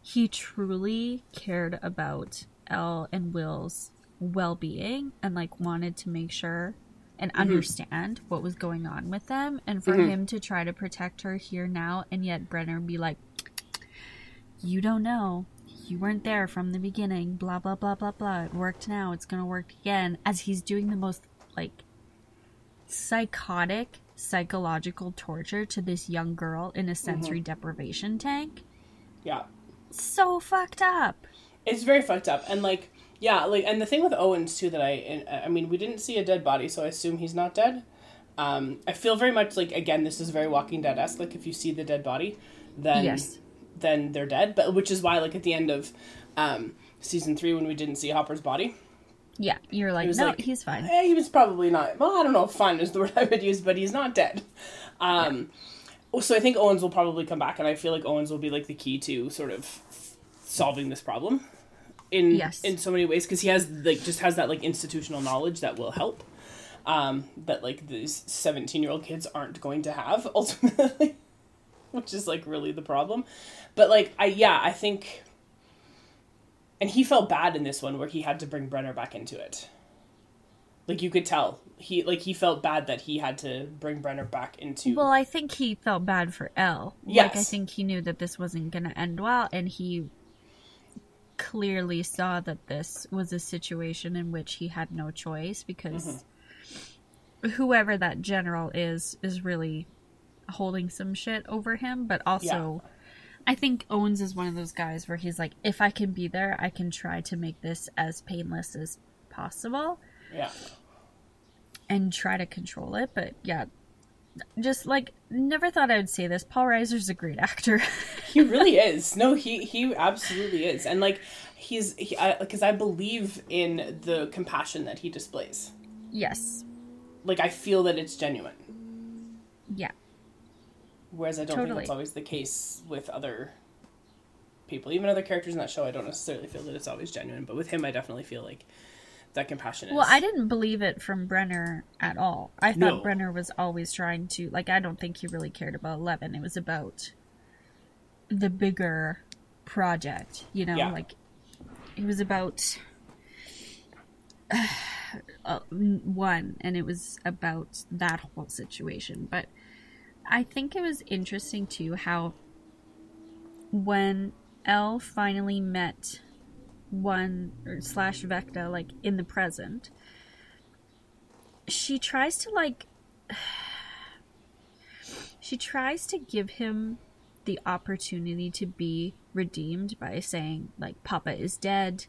he truly cared about El and Will's well-being and like wanted to make sure and mm-hmm. understand what was going on with them and for mm-hmm. him to try to protect her here now and yet Brenner be like you don't know. You weren't there from the beginning. Blah blah blah blah blah. It worked now. It's gonna work again. As he's doing the most like psychotic psychological torture to this young girl in a sensory mm-hmm. deprivation tank.
Yeah.
so fucked up
It's very fucked up, and like, yeah, like, and the thing with Owens too that I, I mean, we didn't see a dead body, so I assume he's not dead. Um, I feel very much like again, this is very Walking Dead esque. Like, if you see the dead body, then
Yes.
then they're dead. But which is why, like, at the end of um, season three, when we didn't see Hopper's body,
yeah you're like no
like,
he's fine
eh, he was probably not. Well, I don't know if "fine" is the (laughs) word I would use, but he's not dead. Um, So I think Owens will probably come back, and I feel like Owens will be like the key to sort of solving this problem in
Yes.
in so many ways because he has like just has that like institutional knowledge that will help. Um, that like these seventeen year old kids aren't going to have (laughs) ultimately, which is like really the problem. But like I yeah I think. And he felt bad in this one where he had to bring Brenner back into it. Like you could tell, he like he felt bad that he had to bring Brenner back into.
Well, I think he felt bad for El. Like, I think he knew that this wasn't going to end well, and he clearly saw that this was a situation in which he had no choice because mm-hmm. whoever that general is is really holding some shit over him. But also, I think Owens is one of those guys where he's like, if I can be there, I can try to make this as painless as possible
yeah,
and try to control it. But yeah, just like never thought I would say this. Paul Reiser's a great actor. (laughs)
he really is. No, he he absolutely is, and like he's because he, I, I believe in the compassion that he displays.
yes.
Like I feel that it's genuine,
Yeah.
whereas I don't think
Totally.
that's always the case with other people, even other characters in that show. I don't necessarily feel that it's always genuine, but with him, I definitely feel like that compassion is.
Well, I didn't believe it from Brenner at all. I thought
No.
Brenner was always trying to like I don't think he really cared about Eleven. It was about the bigger project, you know,
Yeah.
like it was about (sighs) uh, one and it was about that whole situation. But I think it was interesting too how when El finally met one or slash Vecna like in the present, she tries to like (sighs) she tries to give him the opportunity to be redeemed by saying like Papa is dead,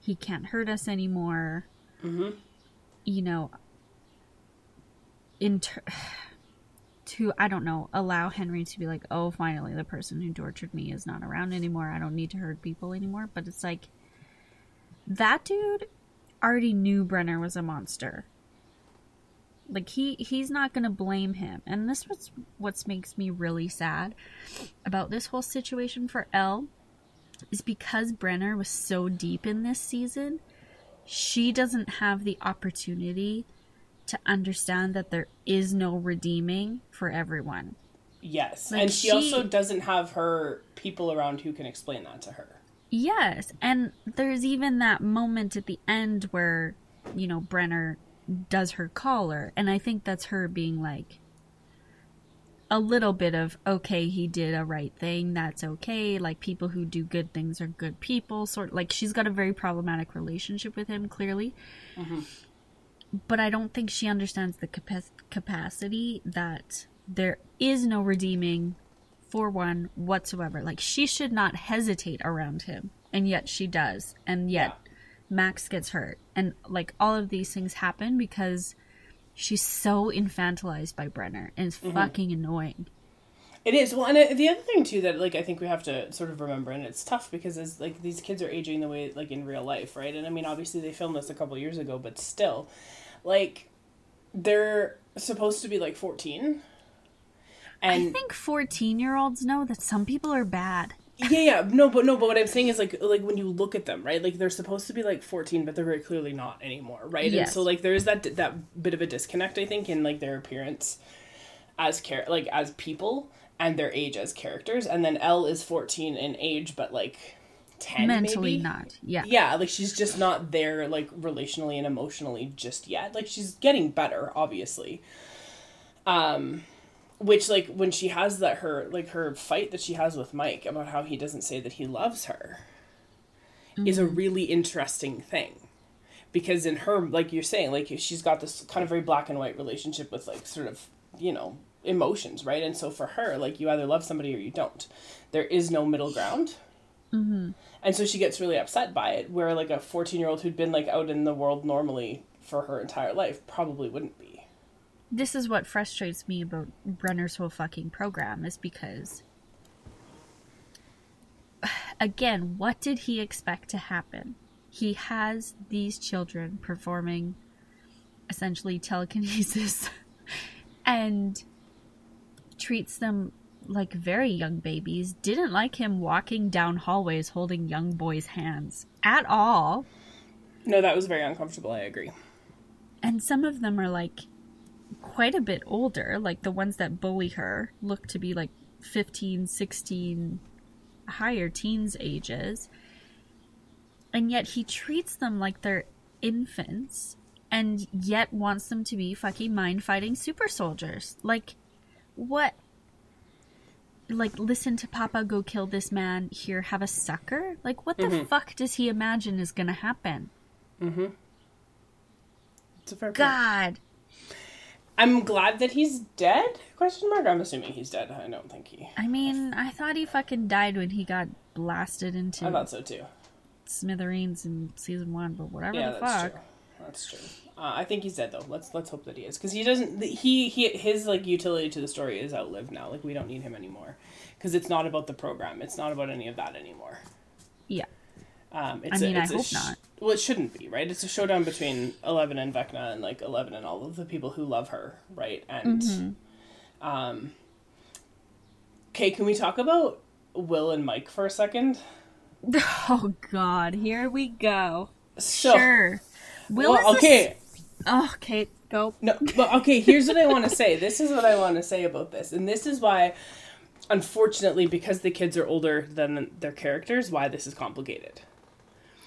he can't hurt us anymore. Mm-hmm. you know, inter- (sighs) to I don't know, allow Henry to be like, "Oh, finally the person who tortured me is not around anymore. I don't need to hurt people anymore." But it's like that dude already knew Brenner was a monster. Like he he's not going to blame him. And this was what makes me really sad about this whole situation for El is because Brenner was so deep in this season, she doesn't have the opportunity to understand that there is no redeeming for everyone.
Yes.
Like,
and she,
she-
also doesn't have her people around who can explain that to her.
Yes, and there's even that moment at the end where, you know, Brenner does her collar, and I think that's her being like a little bit of okay, he did a right thing, that's okay. Like people who do good things are good people, sort like she's got a very problematic relationship with him clearly. Mm-hmm. But I don't think she understands the capa- capacity that there is no redeeming for one whatsoever. Like she should not hesitate around him, and yet she does, and yet Max gets hurt, and like all of these things happen because she's so infantilized by Brenner, and it's fucking annoying.
It is well, and uh, the other thing too that like I think we have to sort of remember, and it's tough because as like these kids are aging the way like in real life, right? And I mean, obviously they filmed this a couple years ago, but still, like they're supposed to be like fourteen, and
I think fourteen-year-olds know that some people are bad.
yeah, yeah, no, but no, but what I'm saying is like like when you look at them, right? Like they're supposed to be like 14, but they're very clearly not anymore, right? And
Yes.
so like there is that that bit of a disconnect, I think, in like their appearance as care, like as people and their age as characters. And then El is 14 in age, but like 10
Mentally
maybe?
not. Yeah.
Yeah, like she's just not there like relationally and emotionally just yet. Like she's getting better, obviously. Um which like when she has that her like her fight that she has with Mike about how he doesn't say that he loves her is a mm-hmm. really interesting thing. Because in her like you're saying like she's got this kind of very black and white relationship with like sort of, you know, emotions, right? And so for her like you either love somebody or you don't. There is no middle ground. Mm-hmm. And so she gets really upset by it, where like a 14 year old who'd been like out in the world normally for her entire life probably wouldn't be.
This is what frustrates me about Brenner's whole fucking program is because (sighs) again, what did he expect to happen? He has these children performing essentially telekinesis (laughs) and treats them like very young babies. Didn't like him walking down hallways holding young boys' hands at all.
No, that was very uncomfortable. I agree.
And some of them are like quite a bit older, like the ones that bully her look to be like 15, 16, higher teens ages. And yet he treats them like they're infants and yet wants them to be fucking mind fighting super soldiers. Like, what? Like, listen to Papa go kill this man, here have a sucker? Like, what the mm-hmm. fuck does he imagine is gonna happen? Mm-hmm.
It's a fair point. I'm glad that he's dead. Question mark. I'm assuming he's dead. I don't think he.
I mean, I thought he fucking died when he got blasted into
I thought so too.
smithereens in season one, but whatever
Yeah,
the
that's
fuck.
true. That's true. Uh, I think he's dead though. Let's let's hope that he is because he doesn't. He he his like utility to the story is outlived now. Like we don't need him anymore because it's not about the program. It's not about any of that anymore.
Yeah.
Um, it's
I mean,
a,
I
it's a
hope
sh-
not.
Well, it shouldn't be, right? It's a showdown between Eleven and Vecna, and like Eleven and all of the people who love her, right? And,
Mm-hmm.
um, okay, can we talk about Will and Mike for a second? (laughs)
Oh god, here we go.
So,
sure. Will
well,
is
okay,
Oh, Kate, go.
no, but okay. Here's what I want to say. This is what I want to say about this, and this is why, unfortunately, because the kids are older than their characters, why this is complicated.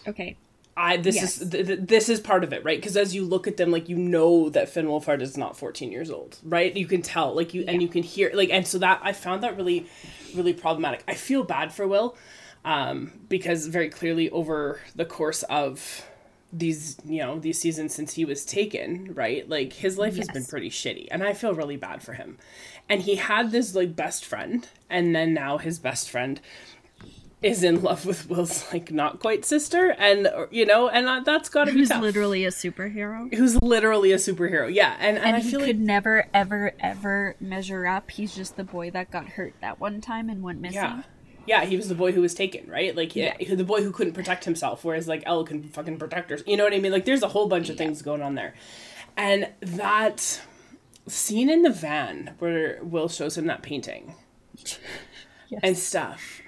Okay.
I this
Yes.
is th- th- this is part of it, right? Because as you look at them, like you know that Finn Wolfhard is not fourteen years old, right? You can tell, like you and you can hear, like, and so that I found that really, really problematic. I feel bad for Will, um, because very clearly over the course of these, you know, these seasons since he was taken, right? Like his life has been pretty shitty, and I feel really bad for him. And he had this like best friend, and then now his best friend is in love with Will's like not quite sister, and you know, and uh, that's got to be
Who's
tough.
literally a superhero.
Who's literally a superhero? Yeah, and and,
And
I
he
feel
could
like
never, ever, ever measure up. He's just the boy that got hurt that one time and went missing.
yeah. Yeah, he was the boy who was taken, right? Like, yeah, the boy who couldn't protect himself, whereas like El can fucking protect her. You know what I mean? Like, there's a whole bunch of things going on there, and that scene in the van where Will shows him that painting (laughs) and stuff.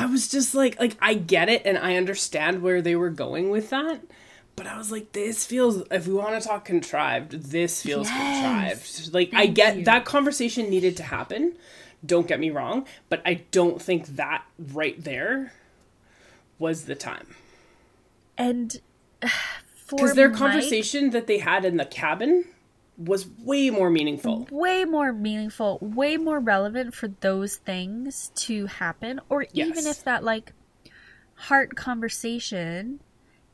I was just like, like I get it and I understand where they were going with that, but I was like, this feels. If we want to talk contrived, this feels
Yes.
contrived. Like I get
you.
that conversation needed to happen. Don't get me wrong, but I don't think that right there was the time
And (sighs) for
because their
Mike,
conversation that they had in the cabin was way more meaningful.
way more meaningful, way more relevant for those things to happen, or even if that like heart conversation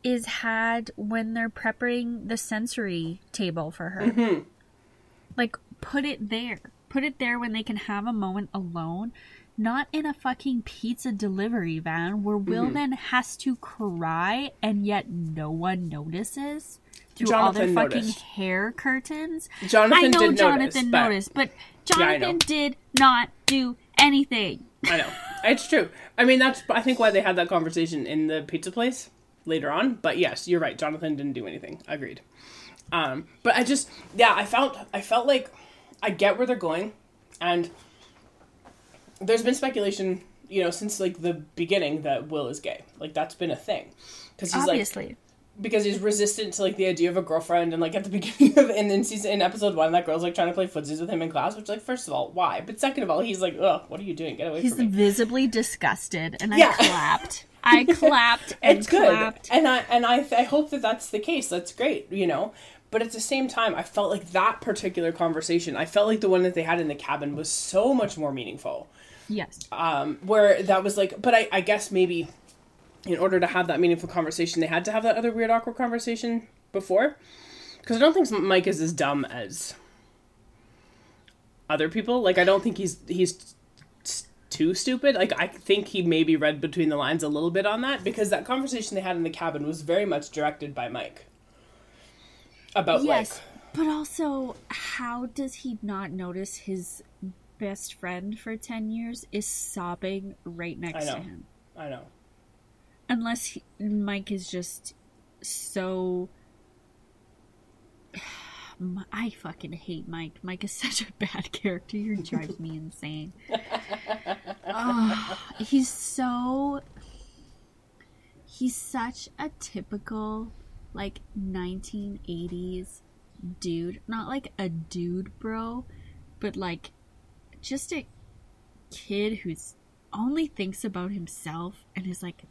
is had when they're prepping the sensory table for her.
Mm-hmm.
Like put it there. Put it there when they can have a moment alone. Not in a fucking pizza delivery van where
Mm-hmm.
Will then has to cry and yet no one notices through all
Jonathan
their fucking
noticed.
hair curtains.
Jonathan
I know
did
Jonathan
notice,
noticed, but
know.
Jonathan did not do anything.
I know. It's true. I mean, that's I think why they had that conversation in the pizza place later on. But yes, you're right. Jonathan didn't do anything. Agreed. Um, but I just yeah, I felt I felt like I get where they're going, and there's been speculation, you know, since like the beginning that Will is gay. Like that's been a thing because he's like
Obviously.
Because he's resistant to like the idea of a girlfriend and like at the (laughs) beginning of and then season in episode one that girl's like trying to play footsies with him in class which like first of all why but second of all he's like ugh what are you doing get away
He's
from me He's
visibly disgusted, and I
Yeah. (laughs)
clapped. I clapped and
it's good
clapped.
and i and I, I hope that that's the case that's great you know but at the same time i felt like that particular conversation i felt like the one that they had in the cabin was so much more meaningful
Yes.
um where that was like but i i guess maybe in order to have that meaningful conversation they had to have that other weird awkward conversation before because i don't think mike is as dumb as other people like i don't think he's he's too stupid like i think he maybe read between the lines a little bit on that because that conversation they had in the cabin was very much directed by mike about
Yes.
like
But also, how does he not notice his best friend for 10 years is sobbing right next to him?
I
to
know.
him?
i know
Unless he, Mike is just so. (sighs) I fucking hate Mike. Mike is (laughs) such a bad character. He drives me insane. (laughs) oh, he's so. He's such a typical, like, 1980s dude. Not like a dude, bro, but like just a kid who's only thinks about himself and is like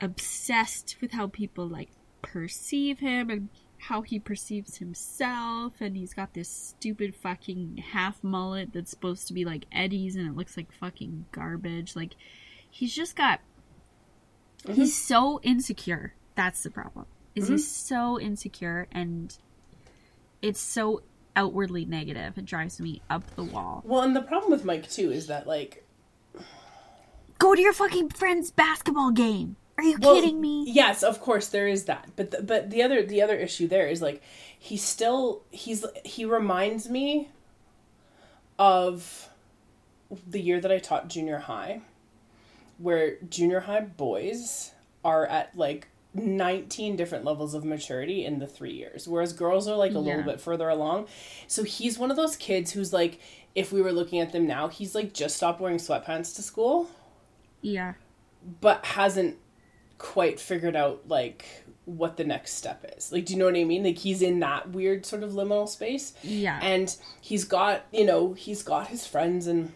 obsessed with how people like perceive him and how he perceives himself and he's got this stupid fucking half mullet that's supposed to be like Eddie's and it looks like fucking garbage. Like he's just got mm-hmm. he's so insecure. That's the problem is he's mm-hmm. so insecure and it's so outwardly negative. It drives me up the wall.
Well and the problem with mike too is that like
go to your fucking friend's basketball game are you
Well,
kidding me
Yes, of course there is that. But the, but the other the other issue there is like he's still he's he reminds me of the year that I taught junior high where junior high boys are at like 19 different levels of maturity in the 3 years whereas girls are like a little bit further along. So he's one of those kids who's like if we were looking at them now, he's like just stopped wearing sweatpants to school
yeah
but hasn't quite figured out like what the next step is. Like, do you know what I mean? Like, he's in that weird sort of liminal space,
yeah
and he's got you know he's got his friends and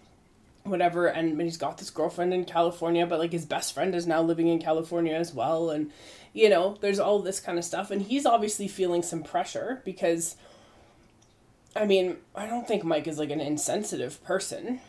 whatever, and he's got this girlfriend in California, but like his best friend is now living in California as well, and you know there's all this kind of stuff, and he's obviously feeling some pressure because. I mean, I don't think Mike is like an insensitive person.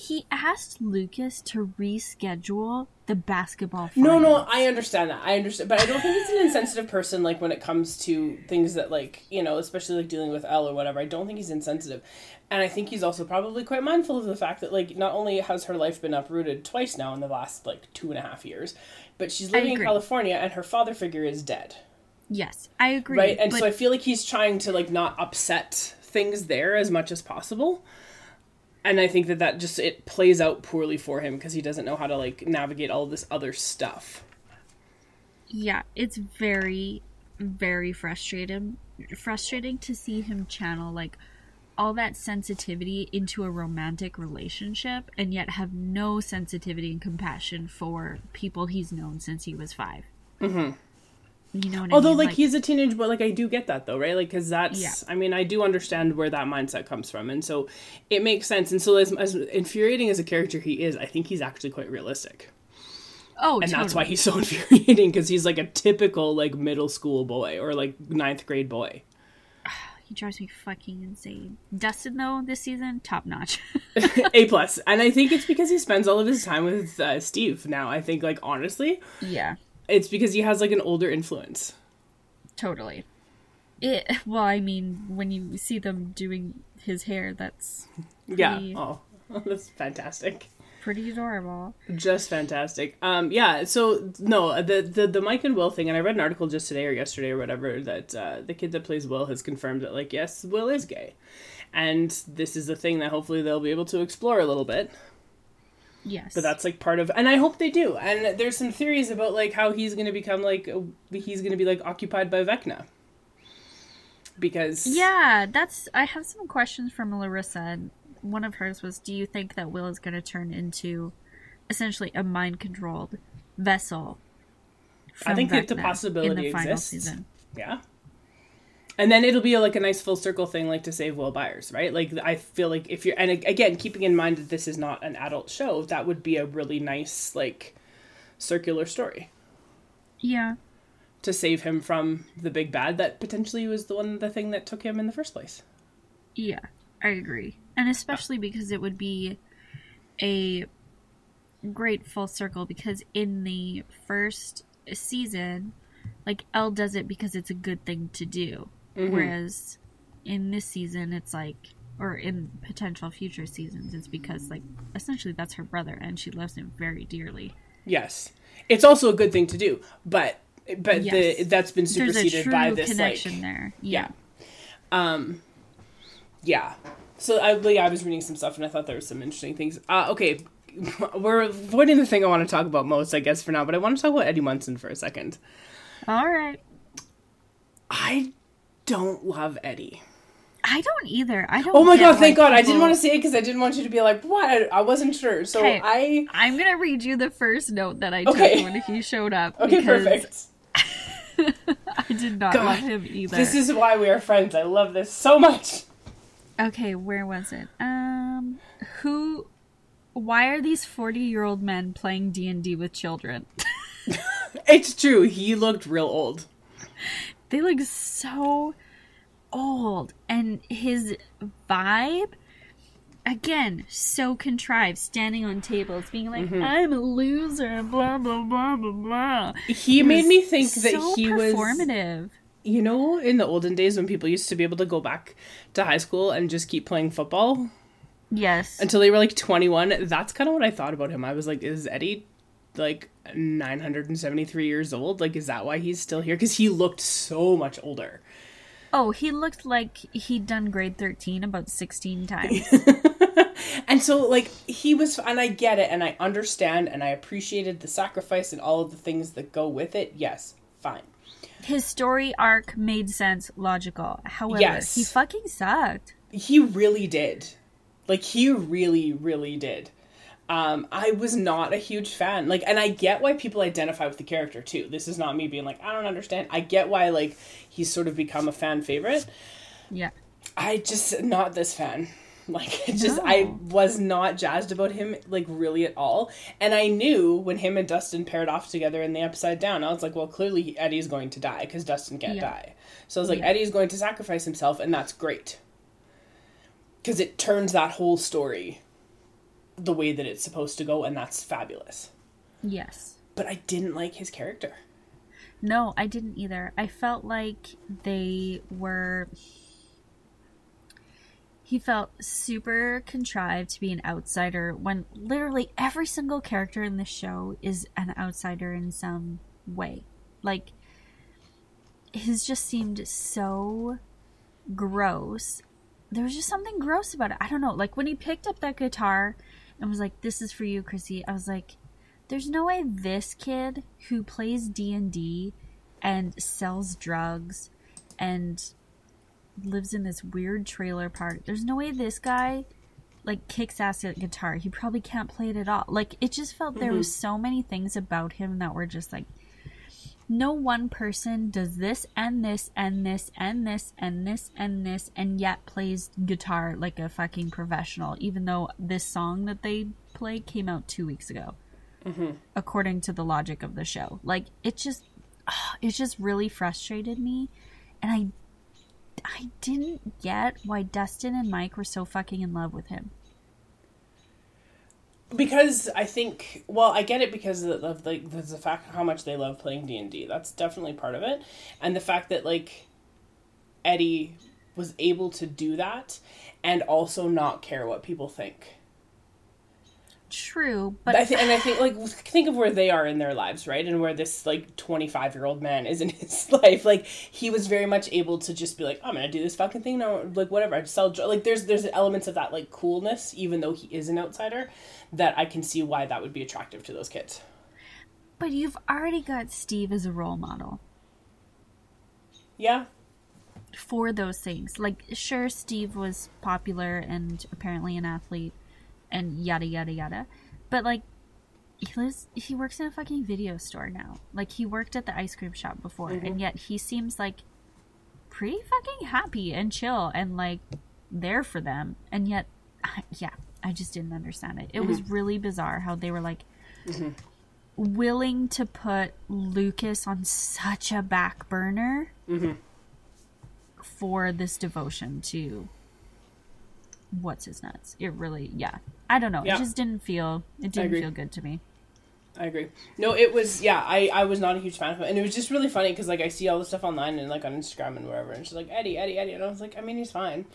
He asked Lucas to reschedule the basketball.
No, no. I understand that. I understand, but I don't think he's an insensitive person. Like when it comes to things that, like you know, especially like dealing with El or whatever. I don't think he's insensitive, and I think he's also probably quite mindful of the fact that, like, not only has her life been uprooted twice now in the last like two and a half years, but she's living in. California and her father figure is dead.
Yes, I agree.
right and
but
so i feel like he's trying to like not upset things there as much as possible and i think that that just it plays out poorly for him because he doesn't know how to like navigate all this other stuff
yeah, it's very, very frustrating. Frustrating to see him channel like all that sensitivity into a romantic relationship, and yet have no sensitivity and compassion for people he's known since he was 5 Mm-hmm. You know
although
I mean?
like, he's a teenage boy like i do get that though right like because that's
Yeah.
i mean i do understand where that mindset comes from and so it makes sense and so as, as infuriating as a character he is i think he's actually quite realistic
oh,
and
totally.
that's why he's so (laughs) infuriating because he's like a typical like middle school boy or like ninth grade boy (sighs)
he drives me fucking insane. Dustin though this season, top notch. (laughs) (laughs)
A plus, and I think it's because he spends all of his time with uh, Steve now. I think, like honestly,
yeah,
it's because he has like an older influence.
totally. It well, I mean, when you see them doing his hair, that's
Yeah. Oh, (laughs) that's fantastic.
pretty adorable.
Just fantastic. Um, yeah. So no, the the the Mike and Will thing, and I read an article just today or yesterday or whatever that uh, the kid that plays Will has confirmed that like yes, Will is gay, and this is a thing that hopefully they'll be able to explore a little bit.
Yes,
But that's like part of, and I hope they do. And there's some theories about like how he's gonna become like he's gonna be like occupied by Vecna. Because
Yeah, that's. I have some questions from Larissa. One of hers was, "Do you think that Will is going to turn into essentially a mind-controlled vessel?"
I think that the possibility
in the final
exists.
season.
Yeah. And then it'll be like a nice full circle thing, like to save Will Byers, right? Like I feel like if you're, and again, keeping in mind that this is not an adult show, that would be a really nice like circular story
Yeah,
to save him from the big bad that potentially was the one, the thing that took him in the first place.
yeah, I agree, and especially because it would be a great full circle because in the first season, like El does it because it's a good thing to do, whereas in this season it's like or in potential future seasons it's because like essentially that's her brother and she loves him very dearly.
Yes, it's also a good thing to do, but but
Yes.
the that's been superseded by this
connection
like
there.
yeah. Um, yeah. So I, like, I was reading some stuff and I thought there were some interesting things. Uh, okay, (laughs) we're avoiding the thing I want to talk about most, I guess, for now. But I want to talk about Eddie Munson for a second.
All right.
I don't love Eddie.
I don't either. I don't
Oh my god! Thank God! I didn't want to say it because I didn't want you to be like, "What?" I wasn't sure. So
Okay.
I.
I'm gonna read you the first note that I
Okay.
took when he showed up. (laughs)
Okay,
because
perfect. (laughs)
I did not
God,
love him either.
This is why we are friends. I love this so much.
Okay, where was it? Um, who? Why are these forty-year-old men playing D and D with children? (laughs)
It's true. He looked real old.
They look so old, and his vibe. Again, so contrived, standing on tables, being like,
Mm-hmm.
"I'm a loser," blah blah blah blah blah.
He
It
made me think that
so
he was
performative.
you know, in the olden days when people used to be able to go back to high school and just keep playing football
Yes,
until they were like 21, that's kind of what I thought about him. I was like, is Eddie like 973 years old? Like, is that why he's still here? Because he looked so much older.
Oh, he looked like he'd done grade 13 about 16 times. (laughs)
And so, like, he was, and I get it, and I understand, and I appreciated the sacrifice and all of the things that go with it. Yes, fine.
His story arc made sense, logical. However,
Yes.
he fucking sucked.
he really did like he really really did um i was not a huge fan like and i get why people identify with the character too. This is not me being like i don't understand. I get why like he's sort of become a fan favorite.
Yeah.
i just not this fan. (laughs) Like just i was not jazzed about him like really at all. And i knew when him and dustin paired off together in the upside down i was like well clearly eddie's going to die because dustin can't
Yeah.
die. So i was like
Yeah.
eddie's going to sacrifice himself and that's great. Because it turns that whole story the way that it's supposed to go, and that's fabulous.
Yes.
But I didn't like his character.
No, I didn't either. I felt like they were. He felt super contrived to be an outsider when literally every single character in the show is an outsider in some way. Like, his just seemed so gross. There was just something gross about it. I don't know. Like, when he picked up that guitar and was like, This is for you, Chrissy, I was like, there's no way this kid who plays D&D and sells drugs and lives in this weird trailer park. There's no way this guy like kicks ass at guitar. He probably can't play it at all. Like it just felt there was mm-hmm. so many things about him that were just like no one person does this and this and this and this and this and this and yet plays guitar like a fucking professional even though this song that they play came out 2 weeks ago mm-hmm. according to the logic of the show. Like it just it just really frustrated me and I I didn't get why Dustin and Mike were so fucking in love with him.
Because I think well I get it because of the, the, the fact how much they love playing D and D. That's definitely part of it, and the fact that like Eddie was able to do that and also not care what people think.
True,
But I think and I think like think of where they are in their lives, right? And where this like twenty five year old man is in (laughs) his life. Like he was very much able to just be like, I'm gonna do this fucking thing now. Like whatever, I just sell dr-. like there's there's elements of that like coolness, even though he is an outsider, that I can see why that would be attractive to those kids.
but you've already got Steve as a role model
Yeah,
for those things. Like sure Steve was popular and apparently an athlete and yada yada yada. But like he lives he works in a fucking video store now. Like he worked at the ice cream shop before and mm-hmm. yet he seems like pretty fucking happy and chill and like there for them. And yet yeah, I just didn't understand it. It was mm-hmm. really bizarre how they were like mm-hmm. willing to put Lucas on such a back burner for this devotion to what's his nuts. It really, yeah. I don't know.
Yeah.
It just didn't feel. It didn't feel good to me.
I agree. No, it was yeah. I I was not a huge fan of it, and it was just really funny because like I see all the stuff online and like on Instagram and wherever, and she's like Eddie, Eddie, Eddie, and I was like, I mean, he's fine.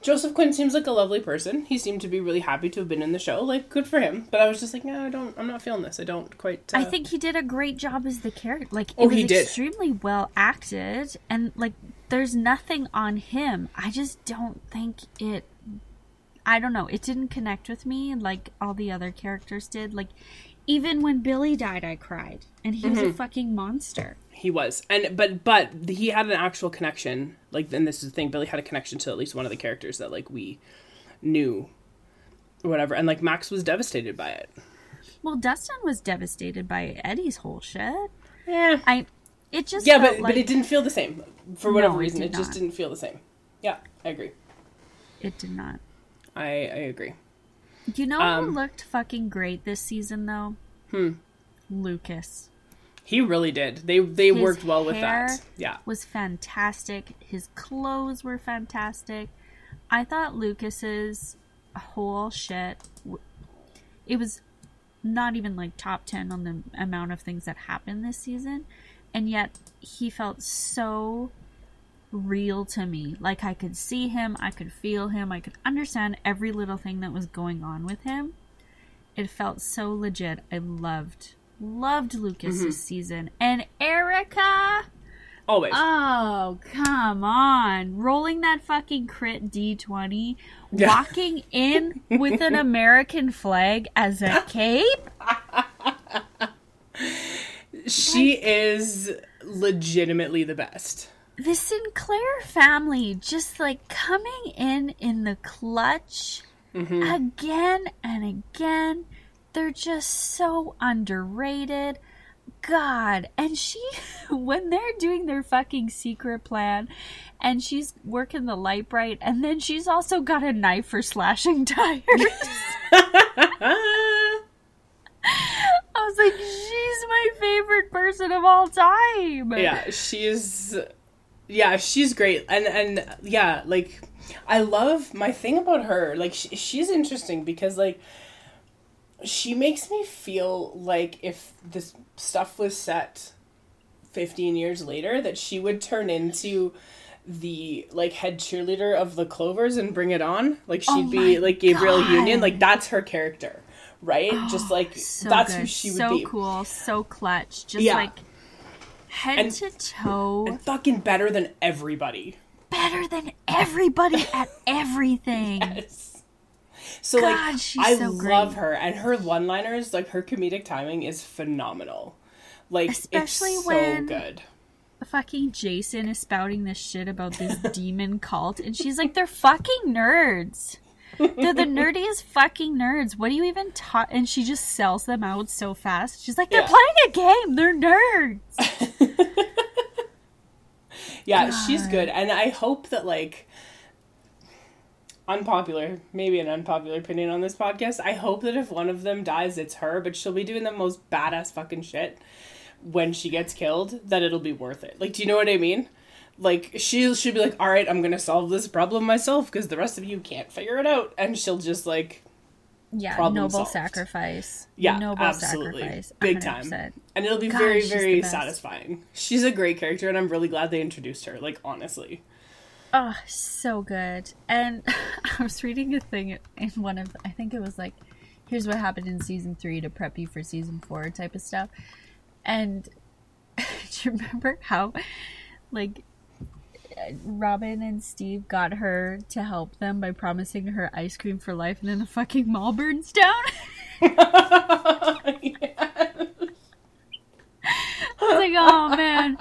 Joseph Quinn seems like a lovely person. He seemed to be really happy to have been in the show. Like, good for him. But I was just like, no, I don't. I'm not feeling this. I don't quite. Uh...
I think he did a great job as the character. Like, it
Oh,
was
he did.
extremely well acted, and like, there's nothing on him. I just don't think it. I don't know. It didn't connect with me like all the other characters did. Like, even when Billy died, I cried, and he
Mm-hmm.
was a fucking monster.
He was, and but but he had an actual connection. Like, and this is the thing. Billy had a connection to at least one of the characters that like we knew, whatever. And like Max was devastated by it.
Well, Dustin was devastated by Eddie's whole shit.
Yeah,
I. It just
yeah,
felt
but
like
but it didn't feel the same for whatever
No, it
reason.
did
It just didn't feel the same. Yeah, I agree.
it did not.
I I agree.
You know
Um,
who looked fucking great this season though?
Hmm.
Lucas
He really did. They they
His
worked well with that. Yeah.
was fantastic. His clothes were fantastic. I thought Lucas's whole shit. It was not even like top ten on the amount of things that happened this season, and yet he felt so real to me. Like I could see him, I could feel him, I could understand every little thing that was going on with him. It felt so legit. I loved, loved Lucas
Mm-hmm.
this season. And Erica!
Always.
Oh, come on. Rolling that fucking crit D20,
Yeah.
walking in with an (laughs) American flag as a cape? (laughs)
she is legitimately the best.
The Sinclair family just like coming in in the clutch mm-hmm. again and again. They're just so underrated. God. And she, (laughs) when they're doing their fucking secret plan and she's working the Lite-Brite, and then she's also got a knife for slashing (laughs) tires. (laughs) I was like, she's my favorite person of all time.
yeah, she's yeah, she's great. And and yeah, like I love my thing about her. Like she, she's interesting because like she makes me feel like if this stuff was set 15 years later that she would turn into the like head cheerleader of the clovers and bring it on like she'd
Oh
be like gabriel
God.
union like that's her character right oh, just like
So
that's
good.
who she would
so
be so
cool, so clutch. Just
Yeah.
like head
And-
to toe,
and fucking better than everybody
better than everybody (laughs) at everything.
Yes. So
God,
like I
so
love
great.
her and her one-liners, like her comedic timing is phenomenal. Like
Especially
it's so
when-
good.
fucking Jason is spouting this shit about this (laughs) demon cult, and she's like, "They're fucking nerds. They're the (laughs) nerdiest fucking nerds. What do you even talk?" And she just sells them out so fast. She's like, "They're
Yeah.
playing a game. They're nerds." (laughs)
Yeah, she's good, and I hope that like unpopular, maybe an unpopular opinion on this podcast. I hope that if one of them dies, it's her, but she'll be doing the most badass fucking shit when she gets killed. That it'll be worth it. Like, do you know what I mean? Like she she'll be like, all right, I'm gonna solve this problem myself because the rest of you can't figure it out, and she'll just like
Yeah, noble
solved.
sacrifice.
Yeah,
noble
absolutely.
sacrifice.
Big
100%.
time. and it'll be
God,
very very satisfying. She's a great character, and I'm really glad they introduced her. Like honestly,
Oh, so good. And (laughs) I was reading a thing in one of, I think it was like, here's what happened in season three to prep you for season four type of stuff. And (laughs) do you remember how, like, Robin and Steve got her to help them by promising her ice cream for life, and then the fucking mall burns down? (laughs) I was like, oh man,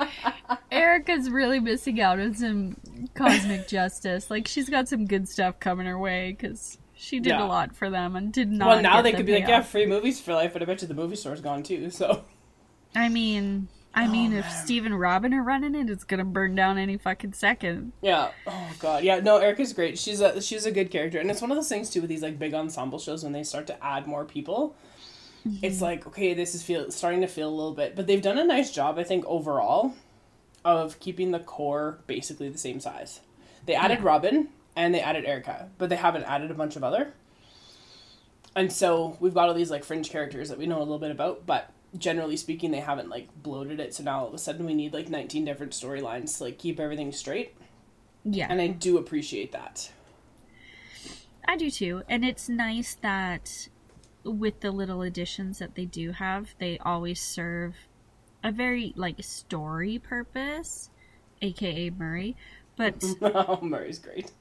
Erica's really missing out on some cosmic justice. Like, she's got some good stuff coming her way because she did
Yeah.
a lot for them and did not.
well now they
the
could be like, yeah, free movies for life, but I bet you the movie store's gone too. So
I mean, I mean, if
Oh, man.
Steve and Robin are running it, it's gonna burn down any fucking second.
yeah, oh god, yeah, no, Erica's great. She's a she's a good character, and it's one of those things too with these like big ensemble shows when they start to add more people.
Mm-hmm.
It's like okay, this is feel starting to feel a little bit, but they've done a nice job, I think, overall, of keeping the core basically the same size. They added
Yeah.
Robin and they added Erica, but they haven't added a bunch of other. And so we've got all these like fringe characters that we know a little bit about, but generally speaking, they haven't like bloated it. So now all of a sudden we need like 19 different storylines to like keep everything straight.
Yeah,
And I do appreciate that.
I do too. And it's nice that with the little additions that they do have, they always serve a very like story purpose, aka Murray. But (laughs)
oh, Murray's great.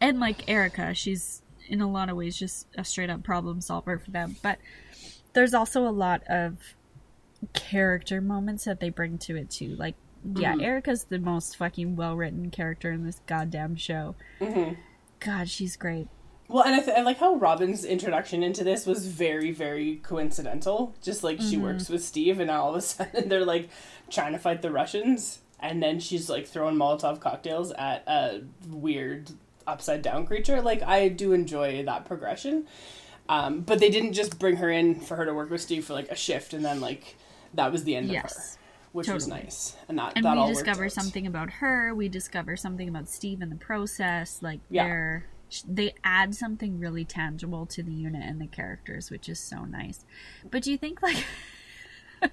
and like Erica, she's in a lot of ways just a straight up problem solver for them. But there's also a lot of character moments that they bring to it too. Like, yeah, mm-hmm. Erica's the most fucking well written character in this goddamn show. Mm-hmm. God, she's great.
Well, and I, th- I like how Robin's introduction into this was very, very coincidental. Just like she mm-hmm. works with Steve, and all of a (laughs) sudden they're like trying to fight the Russians, and then she's like throwing Molotov cocktails at a weird upside down creature. Like I do enjoy that progression, um, but they didn't just bring her in for her to work with Steve for like a shift, and then like that was the end of her,
Yes.
which was nice, and that
And
that all
we discover something about her. We discover something about Steve in the process. Like
Yeah.
they're they add something really tangible to the unit and the characters, which is so nice. But do you think like (laughs) do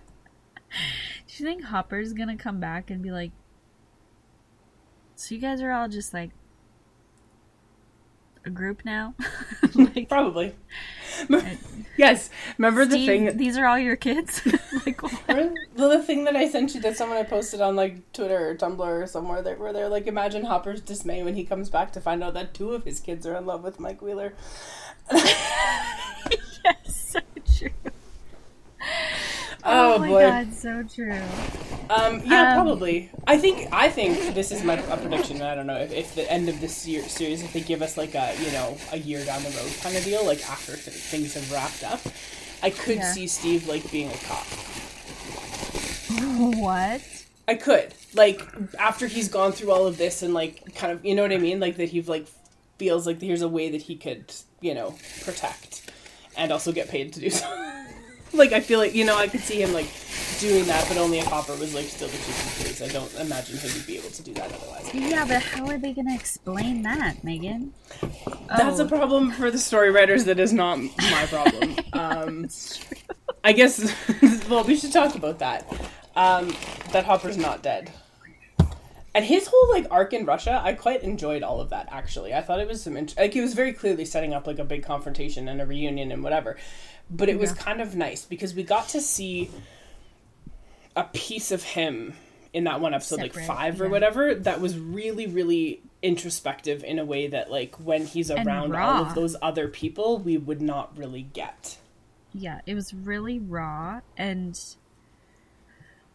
you think Hopper's gonna come back and be like So you guys are all just like a group now? (laughs) (laughs) like
Probably. yes. Remember the
Steve,
thing
these are all your kids? (laughs) like?
Remember the, the thing that I sent you that someone I posted on like Twitter or Tumblr or somewhere that where they're like, imagine Hopper's dismay when he comes back to find out that two of his kids are in love with Mike Wheeler.
yes, so true.
Oh,
my
boy.
god, so true.
Um, yeah,
Um,
probably. I think I think this is my a prediction. I don't know if, if the end of this year, series, if they give us like a you know a year down the road kind of deal, like after th- things have wrapped up, I could
Yeah.
see Steve like being a cop. (laughs)
What?
I could like after he's gone through all of this and like kind of you know what I mean, like that he like feels like here's a way that he could you know protect and also get paid to do so. (laughs) like I feel like you know I could see him like doing that, but only if Hopper was like still the chief of police. I don't imagine he would be able to do that otherwise.
Yeah, but how are they gonna explain that, Megan?
That's a
Oh.
problem for the story writers. That is not my problem. (laughs) Um, I guess. (laughs) well, we should talk about that. Um, that Hopper's not dead. And his whole like arc in Russia, I quite enjoyed all of that. Actually, I thought it was some int- like it was very clearly setting up like a big confrontation and a reunion and whatever. But it was kind of nice because we got to see a piece of him in that one episode, like five or
yeah.
whatever, that was really, really introspective in a way that like when he's around all of those other people, we would not really get.
Yeah, it was really raw and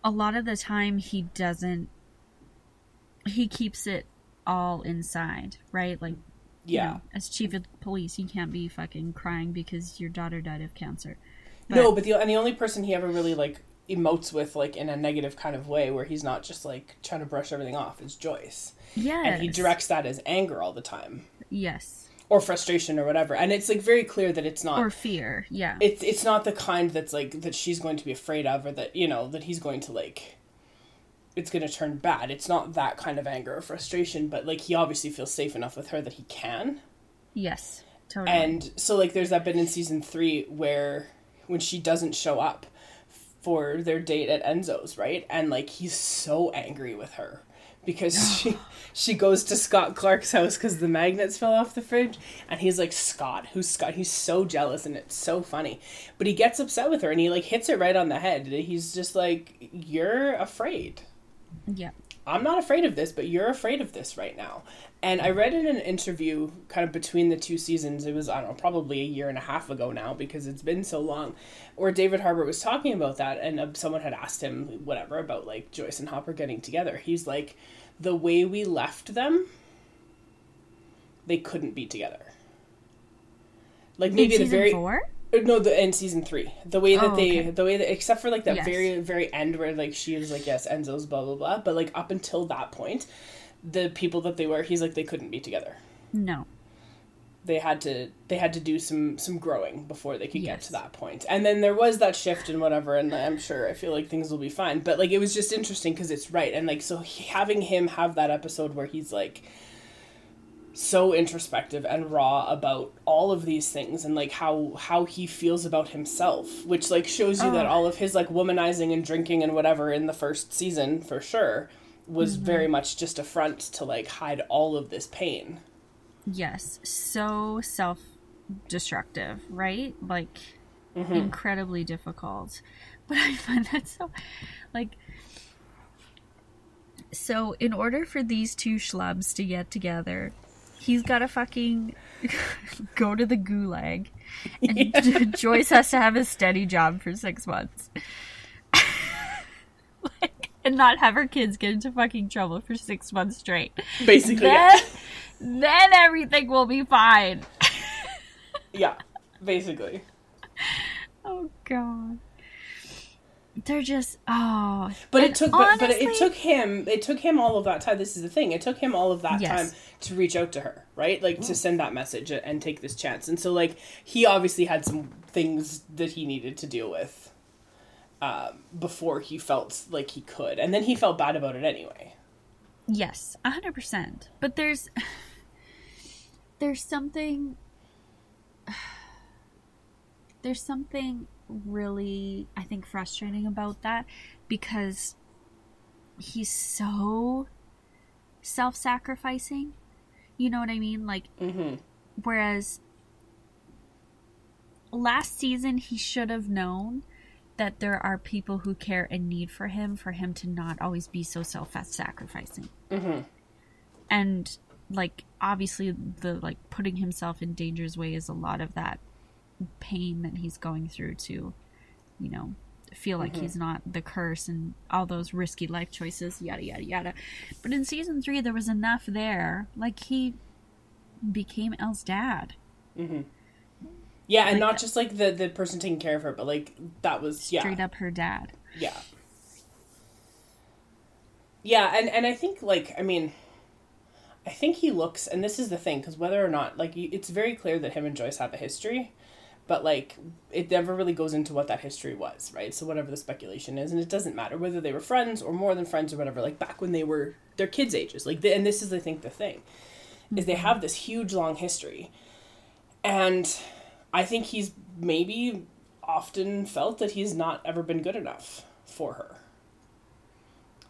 a lot of the time he doesn't he keeps it all inside, right? Like you
Yeah.
know, as chief of police, you can't be fucking crying because your daughter died of cancer.
no, but the and the only person he ever really like emotes with like in a negative kind of way where he's not just like trying to brush everything off is Joyce.
Yeah.
And he directs that as anger all the time.
Yes.
Or frustration or whatever. And it's like very clear that it's not
Or fear. Yeah.
it's it's not the kind that's like that she's going to be afraid of or that you know that he's going to like it's going to turn bad it's not that kind of anger or frustration but like he obviously feels safe enough with her that he can
yes. Totally.
and so like there's that bit in season three where when she doesn't show up for their date at enzo's right and like he's so angry with her because (laughs) she she goes to Scott Clarke's house because the magnets fell off the fridge, and he's like Scott, who's Scott? He's so jealous, and it's so funny. But he gets upset with her, and he like hits it right on the head. He's just like, "You're afraid.
Yeah.
I'm not afraid of this, but you're afraid of this right now." And I read in an interview, kind of between the two seasons, it was I don't know, probably a year and a half ago now because it's been so long, where David Harbour was talking about that, and uh, someone had asked him whatever about like Joyce and Hopper getting together. He's like, the way we left them, they couldn't be together. Like maybe the very
four?
No, the in season three, the way that
Oh,
they,
okay.
the way that, except for like that
Yes.
very, very end where like she is like, yes, Enzo's blah blah blah, but like up until that point, the people that they were, he's like they couldn't be together.
No.
They had to, they had to do some some growing before they could get to that point. And then there was that shift and whatever, and I'm sure I feel like things will be fine. But like it was just interesting because it's right, and like so having him have that episode where he's like so introspective and raw about all of these things and like how how he feels about himself which like shows you that
Oh.
all of his like womanizing and drinking and whatever in the first season for sure was very much just a front to like hide all of this pain
Yes. So self destructive, right? Like
Mm-hmm.
incredibly difficult. (laughs) But I find that so like so in order for these two schlubs to get together, he's gotta fucking (laughs) go to the gulag. And (laughs) (laughs) Joyce has to have a steady job for six months. like, and not have her kids get into fucking trouble for six months straight.
basically
Then,
yeah.
then everything will be fine.
yeah basically
Oh god. They're just oh.
But
And
it took but, but it took him it took him all of that time this is the thing it took him all of that
Yes.
time to reach out to her right? Like to send that message and take this chance. And so like he obviously had some things that he needed to deal with um, before he felt like he could. And then he felt bad about it anyway.
Yes, a hundred percent. But there's (sighs) there's something (sighs) there's something really I think frustrating about that because he's so self-sacrificing. You know what I mean? Like
mm-hmm.
Whereas last season, he should have known that there are people who care and need for him for him to not always be so self sacrificing.
Mm-hmm.
And, like, obviously, the like putting himself in danger's way is a lot of that pain that he's going through to, you know, feel like mm-hmm. he's not the curse and all those risky life choices, yada, yada, yada. But in season three, there was enough there. Like, he became El's dad. Mm-hmm.
yeah and not just like the the person taking care of her but like that was yeah
straight up her dad.
Yeah. Yeah, and and I think like I mean I think he looks and this is the thing cuz whether or not like it's very clear that him and Joyce have a history, but like it never really goes into what that history was, right? So whatever the speculation is and it doesn't matter whether they were friends or more than friends or whatever like back when they were their kids ages. Like the, and this is I think the thing is they have this huge long history And I think he's maybe often felt that he's not ever been good enough for her.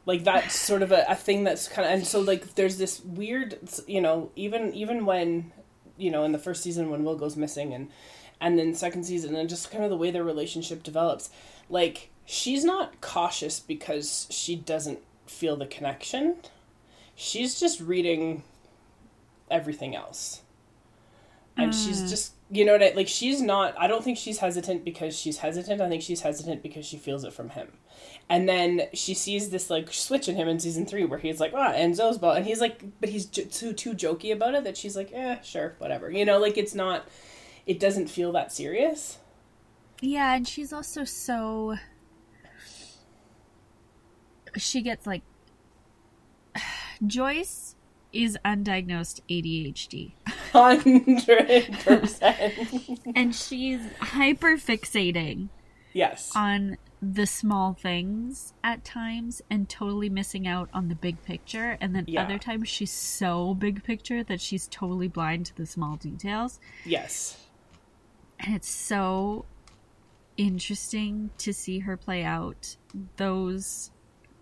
Like that's (sighs) sort of a, a thing that's kind of and so like there's this weird you know even even when you know in the first season when Will goes missing and and then second season and just kind of the way their relationship develops. Like she's not cautious because she doesn't feel the connection. She's just reading everything else. And she's just you know what I, like she's not i don't think she's hesitant because she's hesitant. I think she's hesitant because she feels it from him. And then she sees this like switch in him in season three where he's like ah enzo's ball and he's like but he's j- too too jokey about it that she's like eh sure whatever you know? Like it's not it doesn't feel that serious
Yeah, and she's also so. She gets like. (sighs) Joyce is undiagnosed ADHD.
100%
And she's hyper fixating
yes
on the small things at times and totally missing out on the big picture. And then
Yeah.
other times she's so big picture that she's totally blind to the small details.
yes
And it's so interesting to see her play out those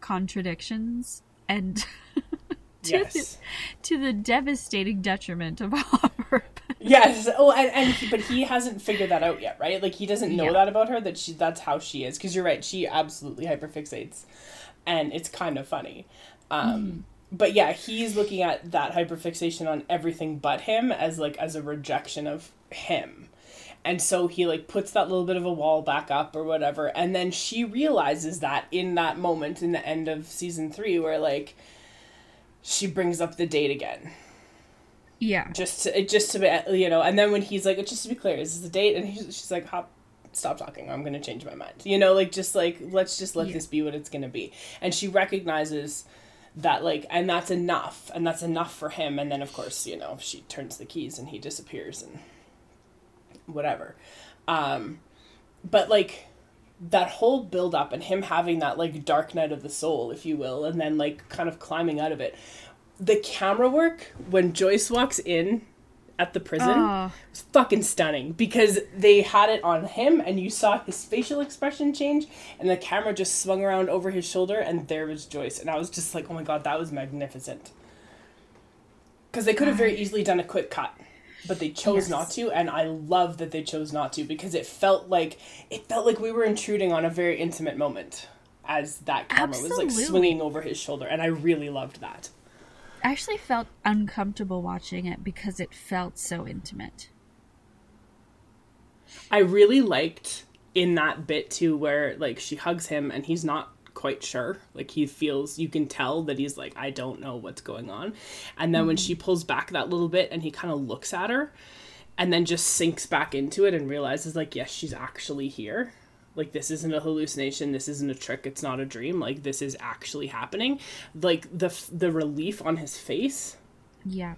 contradictions and (laughs) to,
yes
the, to the devastating detriment of (laughs) all.
Yes. Oh, and, and he, but he hasn't figured that out yet, right? Like he doesn't know
Yeah.
that about her that she that's how she is. Because you're right, she absolutely hyperfixates, and it's kind of funny. Um, But yeah, he's looking at that hyperfixation on everything but him as like as a rejection of him. And so he like puts that little bit of a wall back up or whatever, and then she realizes that in that moment in the end of season three, where like she brings up the date again.
Yeah.
just to, just to be you know and then when he's like just to be clear is this a date? And he's, she's like hop stop talking i'm gonna change my mind. You know like just like let's just let
Yeah.
this be what it's gonna be. And she recognizes that like and that's enough and that's enough for him. And then of course you know she turns the keys and he disappears and whatever. Um but like that whole build up and him having that like dark night of the soul if you will and then like kind of climbing out of it. The camera work when joyce walks in at the prison
Oh,
was fucking stunning because they had it on him and you saw his facial expression change and the camera just swung around over his shoulder and there was Joyce. And I was just like oh my god that was magnificent. Because they could have very easily done a quick cut but they chose
Yes.
not to and I love that they chose not to because it felt like it felt like we were intruding on a very intimate moment as that camera was like swinging over his shoulder and I really loved that
I actually felt uncomfortable watching it because it felt so intimate.
I really liked in that bit too where like she hugs him and he's not quite sure. Like he feels you can tell that he's like I don't know what's going on. And then when mm-hmm. she pulls back that little bit and he kind of looks at her and then just sinks back into it and realizes like yes, she's actually here. Like this isn't a hallucination, this isn't a trick, it's not a dream. Like this is actually happening. Like the f- the relief on his face
Yeah.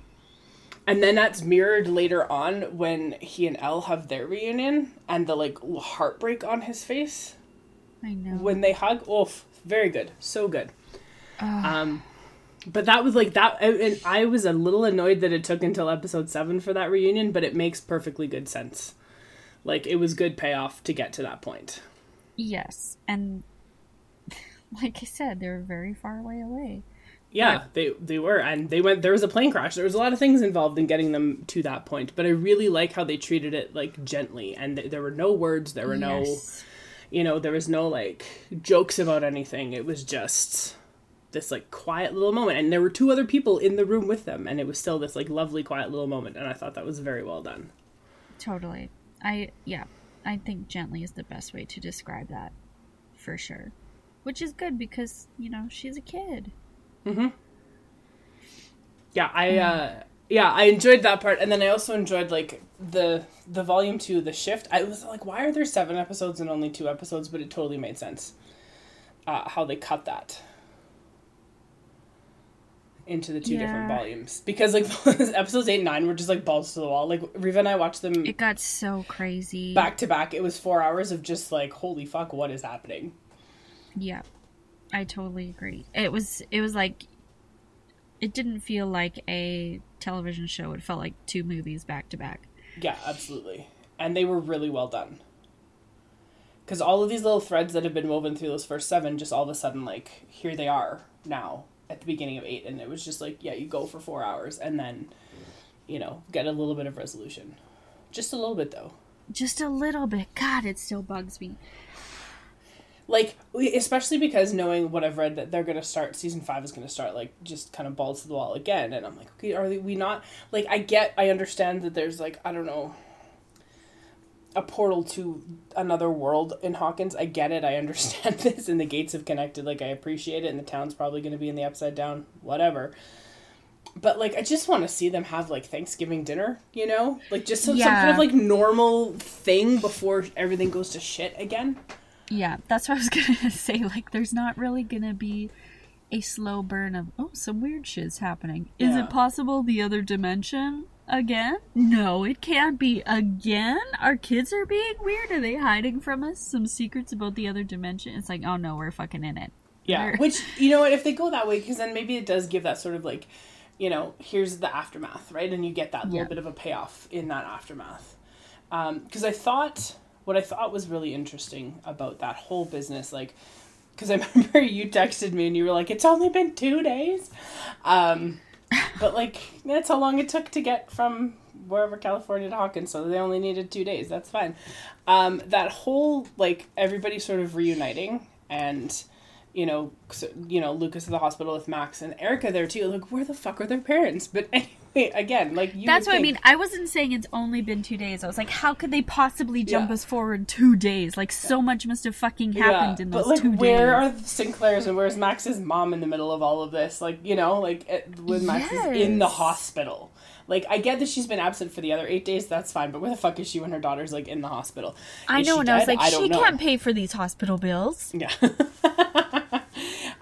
and then that's mirrored later on when he and El have their reunion and the like heartbreak on his face
I know.
when they hug. Oh, very good. So good. Um but that was like that and I was a little annoyed that it took until episode 7 for that reunion, but it makes perfectly good sense. Like it was good payoff to get to that point.
Yes. And (laughs) like I said, they were very far away away.
Yeah, they they were, and they went. There was a plane crash. There was a lot of things involved in getting them to that point. But I really like how they treated it like gently, and th- there were no words. There were no,
Yes.
You know, there was no like jokes about anything. It was just this like quiet little moment, and there were two other people in the room with them, and it was still this like lovely quiet little moment. And I thought that was very well done.
Totally. I yeah. I think gently is the best way to describe that. For sure. Which is good because, you know, she's a kid.
Yeah, I uh yeah, I enjoyed that part and then I also enjoyed like the the volume 2 the shift. I was like why are there 7 episodes and only 2 episodes, but it totally made sense. Uh how they cut that into the two different volumes because like (laughs) episodes 8 and 9 were just like balls to the wall. Like Riva and I watched them
It got so crazy.
back to back. It was 4 hours of just like holy fuck what is happening.
Yeah. I totally agree. It was it was like it didn't feel like a television show. It felt like two movies back to back.
Yeah, absolutely. And they were really well done. Because all of these little threads that have been woven through those first seven, just all of a sudden, like, here they are now at the beginning of eight. And it was just like, yeah, you go for four hours and then, you know, get a little bit of resolution. Just a little bit, though.
Just a little bit. God, it still bugs me.
Like, especially because knowing what I've read that they're going to start, season five is going to start, like, just kind of balls to the wall again. And I'm like, okay, are we not, like, I get, I understand that there's, like, I don't know, a portal to another world in Hawkins. I get it. I understand (laughs) this, and the gates have connected. Like I appreciate it, and the town's probably going to be in the upside down, whatever. But like, I just want to see them have like Thanksgiving dinner. You know, like just some, some kind of like normal thing before everything goes to shit again.
Yeah, that's what I was (laughs) gonna say. Like, there's not really gonna be a slow burn of oh, some weird shit's happening. Is it possible the other dimension again? No, it can't be again. Our kids are being weird. Are they hiding from us some secrets about the other dimension? It's like, oh no, we're fucking in it.
Yeah,
They're-
which (laughs) you know what, if they go that way, because then maybe it does give that sort of like, you know, here's the aftermath, right? And you get that little
Yeah.
bit of a payoff in that aftermath. Um, because I thought what I thought was really interesting about that whole business, like, because I (laughs) remember you texted me and you were like, "It's only been two days," um, (laughs) but like that's how long it took to get from wherever California to Hawkins, so they only needed two days. That's fine. Um, that whole like everybody sort of reuniting and you know, you know, Lucas at the hospital with Max and Erica there too. Like, where the fuck are their parents? But (laughs) anyway, again, like you.
That's what I mean. I wasn't saying it's only been two days. I was like, how could they possibly jump
Yeah.
us forward two days? Like, so much must have fucking happened in those
but like,
two
where
days.
are the Sinclairs and where's Max's mom in the middle of all of this? Like, you know, like it, when Max is in the hospital. Like, I get that she's been absent for the other eight days. That's fine. But where the fuck is she when her daughter's like in the hospital?
I
Is
know, and I was like,
don't
she
know.
can't pay for these hospital bills.
Yeah. (laughs)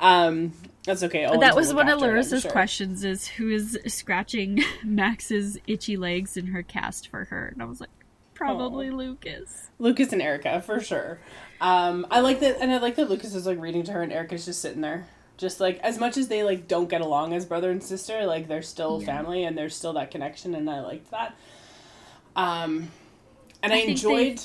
um, that's okay. Owen's
that was one of Larissa's
sure.
questions: is who is scratching (laughs) Max's itchy legs in her cast for her? And I was like, probably Lucas.
Lucas and Erica for sure. Um, I like that, and I like that Lucas is like reading to her, and Erica's just sitting there, just like as much as they like don't get along as brother and sister, like they're still
Yeah.
family, and there's still that connection, and I liked that. Um, and I,
I think
enjoyed.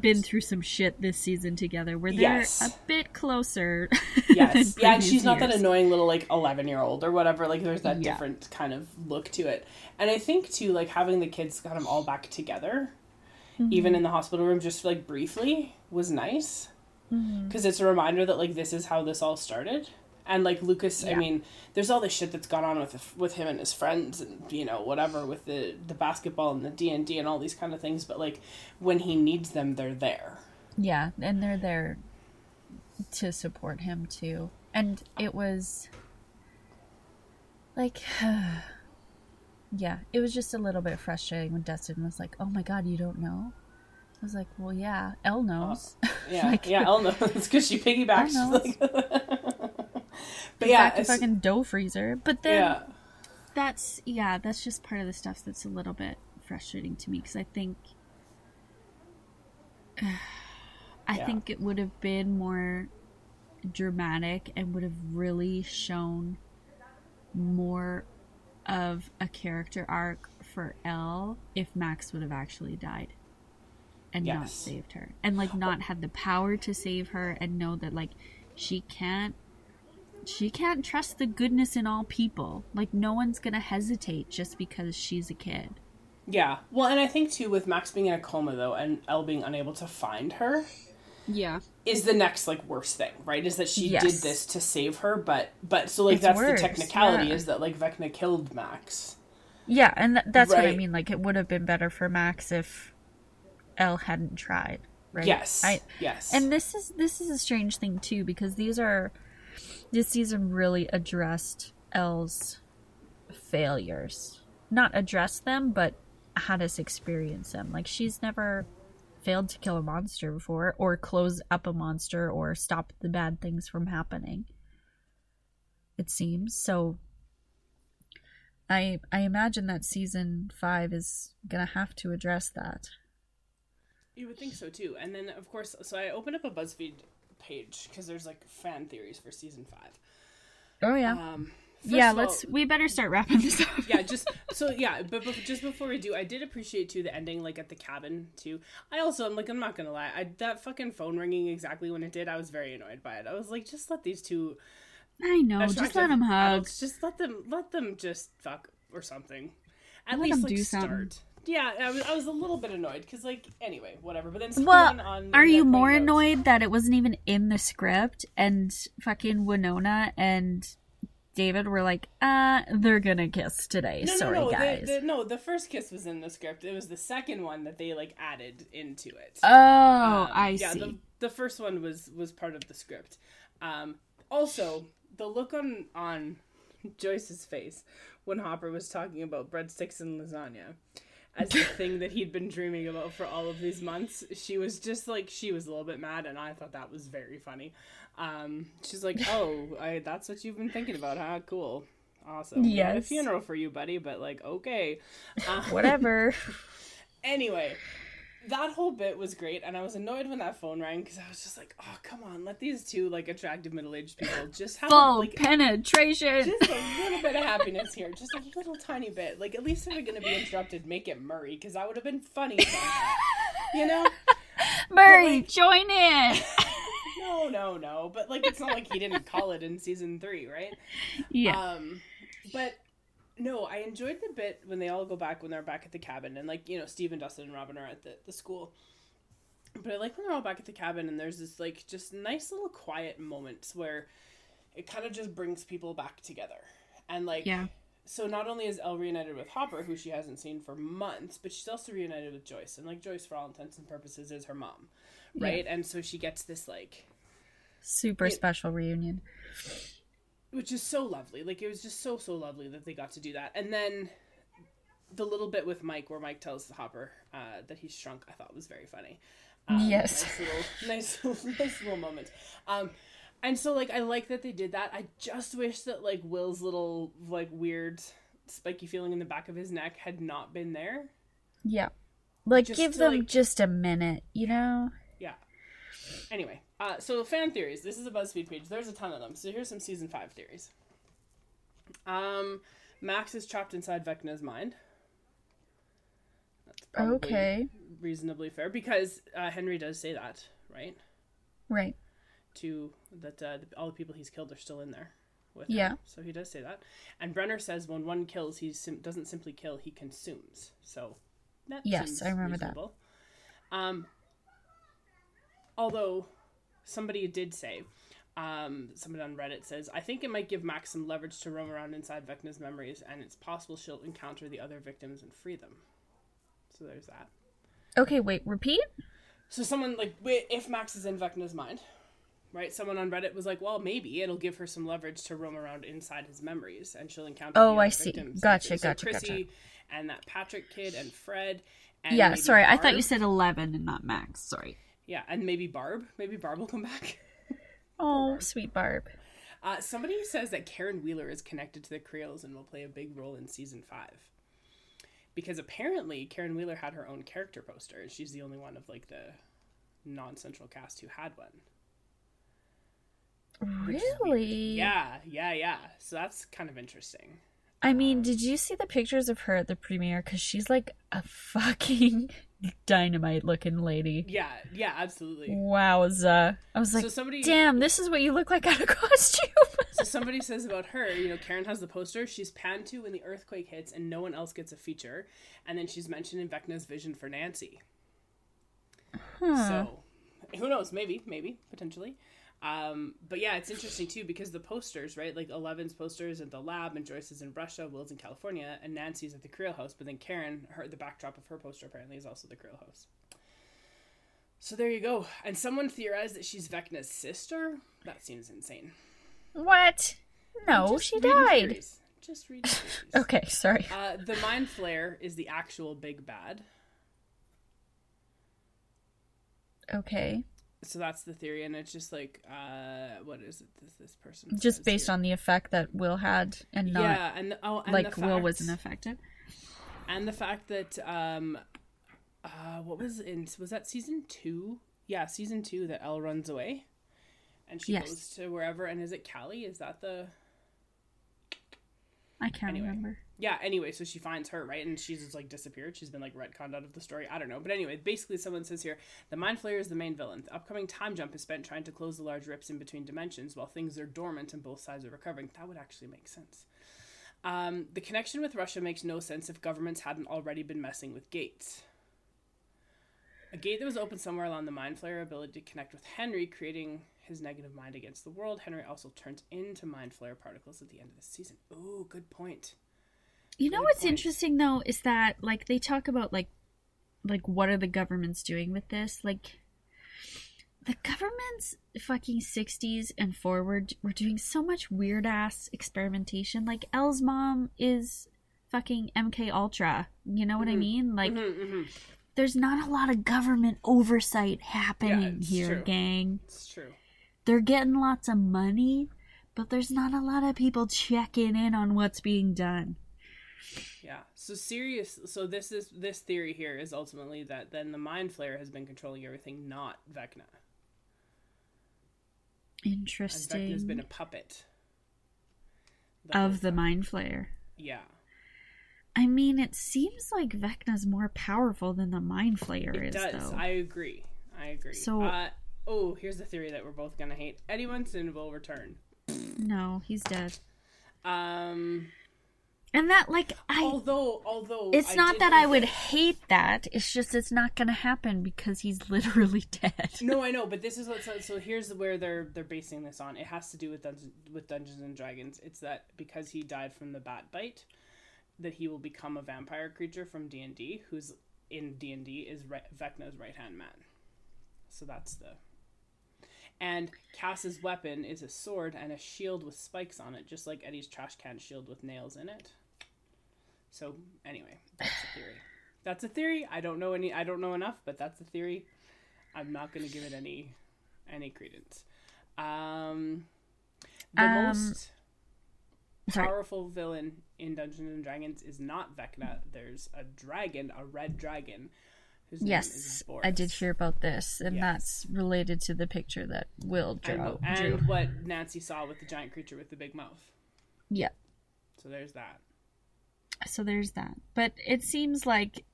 Been through some shit this season together, where they're
Yes.
a bit closer. (laughs)
Yes, yeah, and she's not that annoying little like eleven year old or whatever. Like, there's that
Yeah.
different kind of look to it, and I think too, like having the kids kind of all back together,
Mm-hmm.
even in the hospital room, just like briefly, was nice.
Mm-hmm.
because it's a reminder that like this is how this all started and like lucas i mean there's all this shit that's gone on with with him and his friends and you know whatever with the the basketball and the d&d and all these kind of things but like when he needs them they're there
Yeah, and they're there to support him too. And it was like (sighs) yeah, it was just a little bit frustrating when Dustin was like, "Oh my god, you don't know?" I was like, "Well, yeah, El uh, knows." (laughs)
yeah
Like-
yeah el knows because she piggybacks
El
like (laughs) but yeah
Back to fucking dough freezer. But then
yeah
that's yeah, that's just part of the stuff that's a little bit frustrating to me because I think (sighs) I
Yeah.
think it would have been more dramatic and would have really shown more of a character arc for El if Max would have actually died and not saved her and like not had the power to save her and know that like she can't she can't trust the goodness in all people. Like no one's gonna hesitate just because she's a kid.
yeah well and i think too with max being in a coma though and el being unable to find her
Yeah.
is the next like worst thing, right? Is that she
Yes.
did this to save her, but but so like
It's
that's
worse,
the technicality
yeah.
is that like Vecna killed Max.
Yeah, and th- that's what I mean. Like it would have been better for Max if El hadn't tried. Right.
Yes,
I,
yes,
and this is this is a strange thing too because these are this season really addressed El's failures. Not addressed them, but had us experience them. Like she's never failed to kill a monster before or close up a monster or stop the bad things from happening. It seems. So I I imagine that season 5 is to have to address that.
you would think so too. And then of course, so I opened up a BuzzFeed page because there's like fan theories for season five.
Oh yeah.
Um,
yeah,
all-
let's. we better start wrapping this up.
yeah, (laughs) just so yeah, but, but just before we do, I did appreciate too the ending, like at the cabin too. I also, I'm like, I'm not gonna lie, I that fucking phone ringing exactly when it did, I was very annoyed by it. I was like, just let these two
I know. Just let them hug.
adults, just let them, let them just fuck or something. At
Let
least
them
like
do
start.
something.
Yeah, I was, I was a little bit annoyed because like anyway, whatever. But then
Well,
on
are you more
out-
annoyed that it wasn't even in the script and fucking Winona and David were like, uh, they're gonna kiss today.
No,
Sorry,
no, no.
guys.
The, the, no, the first kiss was in the script. It was the second one that they like added into it.
oh,
Um,
I
yeah,
see.
The, the first one was was part of the script. Um, also, the look on on Joyce's face when Hopper was talking about breadsticks and lasagna as the thing that he'd been dreaming about for all of these months, she was just like she was a little bit mad, and I thought that was very funny. Um, she's like, (laughs) "Oh, I, that's what you've been thinking about, huh? Cool." Awesome. We had a funeral for you, buddy, but like, okay. Uh, (laughs)
Whatever. (laughs)
Anyway, that whole bit was great, and I was annoyed when that phone rang because I was just like, "Oh, come on, let these two like attractive middle-aged people (laughs) just have
Full
like
penetration.
just a little bit of happiness here, just a little tiny bit. Like at least if they're gonna be interrupted, make it Murray because that would have been funny. you know? (laughs)
Murray, join in. (laughs)
No, no, no. But like, it's not like he didn't call it in season three, right?
yeah.
Um, but no, I enjoyed the bit when they all go back when they're back at the cabin and like you know Steve and Dustin and Robin are at the the school. But I like when they're all back at the cabin and there's this like just nice little quiet moments where it kind of just brings people back together and like
yeah.
so not only is El reunited with Hopper, who she hasn't seen for months, but she's also reunited with Joyce, and like Joyce, for all intents and purposes, is her mom, right? And so she gets this like,
Super special reunion.
Which is so lovely. Like it was just so so lovely that they got to do that, and then the little bit with Mike, where Mike tells the Hopper uh, that he's shrunk, I thought was very funny. Um,
Yes.
nice little, (laughs) nice, (laughs) nice little moment. Um, and so like I like that they did that. I just wish that like Will's little like weird spiky feeling in the back of his neck had not been there.
Yeah. Like,
Just
give
to,
them
like-
just a minute, you know?
Yeah. Anyway, uh, so fan theories. This is a BuzzFeed page. There's a ton of them. So here's some season five theories. Um, Max is trapped inside Vecna's mind. That's probably
Okay.
reasonably fair because uh, Henry does say that, right?
Right.
To that uh, the, all the people he's killed are still in there. With
Yeah.
Him. So he does say that. And Brenner says when one kills, he sim- doesn't simply kill; he consumes. So that
Yes, I remember that.
Um, although somebody did say, um, somebody on Reddit says, I think it might give Max some leverage to roam around inside Vecna's memories, and it's possible she'll encounter the other victims and free them. So there's that.
Okay, wait, repeat?
So someone like if Max is in Vecna's mind, right? Someone on Reddit was like, "Well, maybe it'll give her some leverage to roam around inside his memories, and she'll encounter."
Oh, I see. Gotcha,
So
gotcha,
Chrissy and that Patrick kid and Fred. And
yeah, sorry. I thought you said 11 and not Max. Sorry.
Yeah, and maybe Barb. Maybe Barb will come back. (laughs)
Oh, sweet Barb.
Uh, somebody says that Karen Wheeler is connected to the Creels and will play a big role in season five. Because apparently Karen Wheeler had her own character poster, and she's the only one of like the non-central cast who had one.
Really?
Yeah, yeah, yeah. So that's kind of interesting.
I mean, did you see the pictures of her at the premiere? Because she's like a (laughs) fucking dynamite looking lady.
Yeah, yeah, absolutely.
Wowza. I was like,
so somebody
damn, this is what you look like out of (laughs) costume.
so somebody says about her, you know, Karen has the poster, she's panned to when the earthquake hits and no one else gets a feature, and then she's mentioned in Vecna's vision for Nancy. So who knows, maybe, maybe, potentially. Um, but yeah, it's interesting too because the posters, right? Like Eleven's posters at the lab, and Joyce's in Russia, Will's in California, and Nancy's at the Creel house. But then Karen, her the backdrop of her poster apparently is also the Creel house. So there you go. And someone theorized that she's Vecna's sister. That seems insane.
what? No, she died.
theories. Just theories. (laughs)
Okay, sorry.
Uh, the mind flayer is the actual big bad.
Okay.
So that's the theory, and it's just like, uh, what is it? This this person
Just based
here?
on the effect that Will had and not
yeah, and oh, and
like
the
Will wasn't affected.
and the fact that um, uh, what was in was that season two? Yeah, season two that El runs away, and she
Yes.
goes to wherever. And is it Kali? Is that the?
I can't
Anyway.
remember.
yeah anyway so she finds her right and she's just like disappeared. She's been like retconned out of the story. I don't know. But anyway basically someone says here the mind flayer is the main villain. The upcoming time jump is spent trying to close the large rips in between dimensions while things are dormant and both sides are recovering. That would actually make sense. Um, the connection with russia makes no sense if governments hadn't already been messing with gates. A gate that was open somewhere along the mind flayer ability to connect with henry creating his negative mind against the world henry also turns into mind flayer particles at the end of the season ooh good point
You know
Good
what's
point.
interesting though is that like they talk about like like what are the governments doing with this? Like the government's fucking 60s and forward were doing so much weird ass experimentation. Like El's mom is fucking MK Ultra. You know what I mm-hmm. mean? Like mm-hmm, mm-hmm. there's not a lot of government oversight happening
it's
here,
true.
gang.
it's true
They're getting lots of money, but there's not a lot of people checking in on what's being done.
Yeah. So serious. So this is this theory here is ultimately that then the mind flayer has been controlling everything, not Vecna. And
Interesting.
Vecna's been a puppet. The
of the
time.
mind flayer.
Yeah.
I mean, it seems like Vecna's more powerful than the mind flayer
It
is,
does.
though.
I agree. I agree.
So-
uh, oh, here's the theory that we're both gonna hate. Eddie Munson will return.
No, he's dead.
Um.
And that, like, I.
Although, although
it's
I
not that I would hate that. It's just it's not going to happen because he's (laughs) literally dead.
No, I know, but this is what. So, so here's where they're they're basing this on. It has to do with Dungeons, with Dungeons and Dragons. It's that because he died from the bat bite, that he will become a vampire creature from D and D, who's in D and D is Re- Vecna's right hand man. So that's the. And Kas's weapon is a sword and a shield with spikes on it, just like Eddie's trash can shield with nails in it. So anyway, that's a theory. That's a theory. I don't know any. I don't know enough, but that's a theory. I'm not going to give it any any credence. Um, the
Um,
most
sorry.
powerful villain in Dungeons and Dragons is not Vecna. There's a dragon, a red dragon. Whose name
Yes,
is
I did hear about this, and
Yes.
that's related to the picture that Will drew.
And,
drew.
and what Nancy saw with the giant creature with the big mouth.
Yeah.
So there's that.
so there's that but it seems like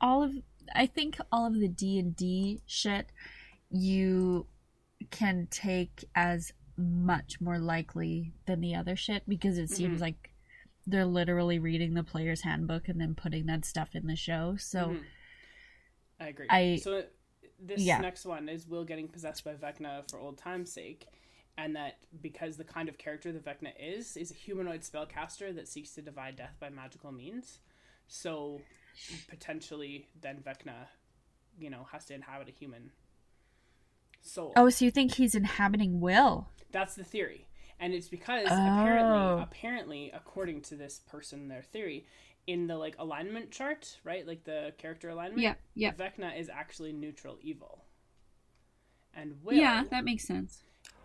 all of i think all of the d&d shit you can take as much more likely than the other shit because it seems mm-hmm. like they're literally reading the player's handbook and then putting that stuff in the show so mm-hmm.
I agree.
I-
so this
yeah.
next one is Will getting possessed by Vecna for old time's sake, and that because the kind of character that Vecna is is a humanoid spellcaster that seeks to divide death by magical means. So potentially, then Vecna, you know, has to inhabit a human soul.
oh so you think he's inhabiting will
That's the theory. And it's because
Oh.
apparently apparently according to this person their theory in the like alignment chart, right? Like the character alignment,
Yeah, yeah.
Vecna is actually neutral evil. And Will
yeah that makes sense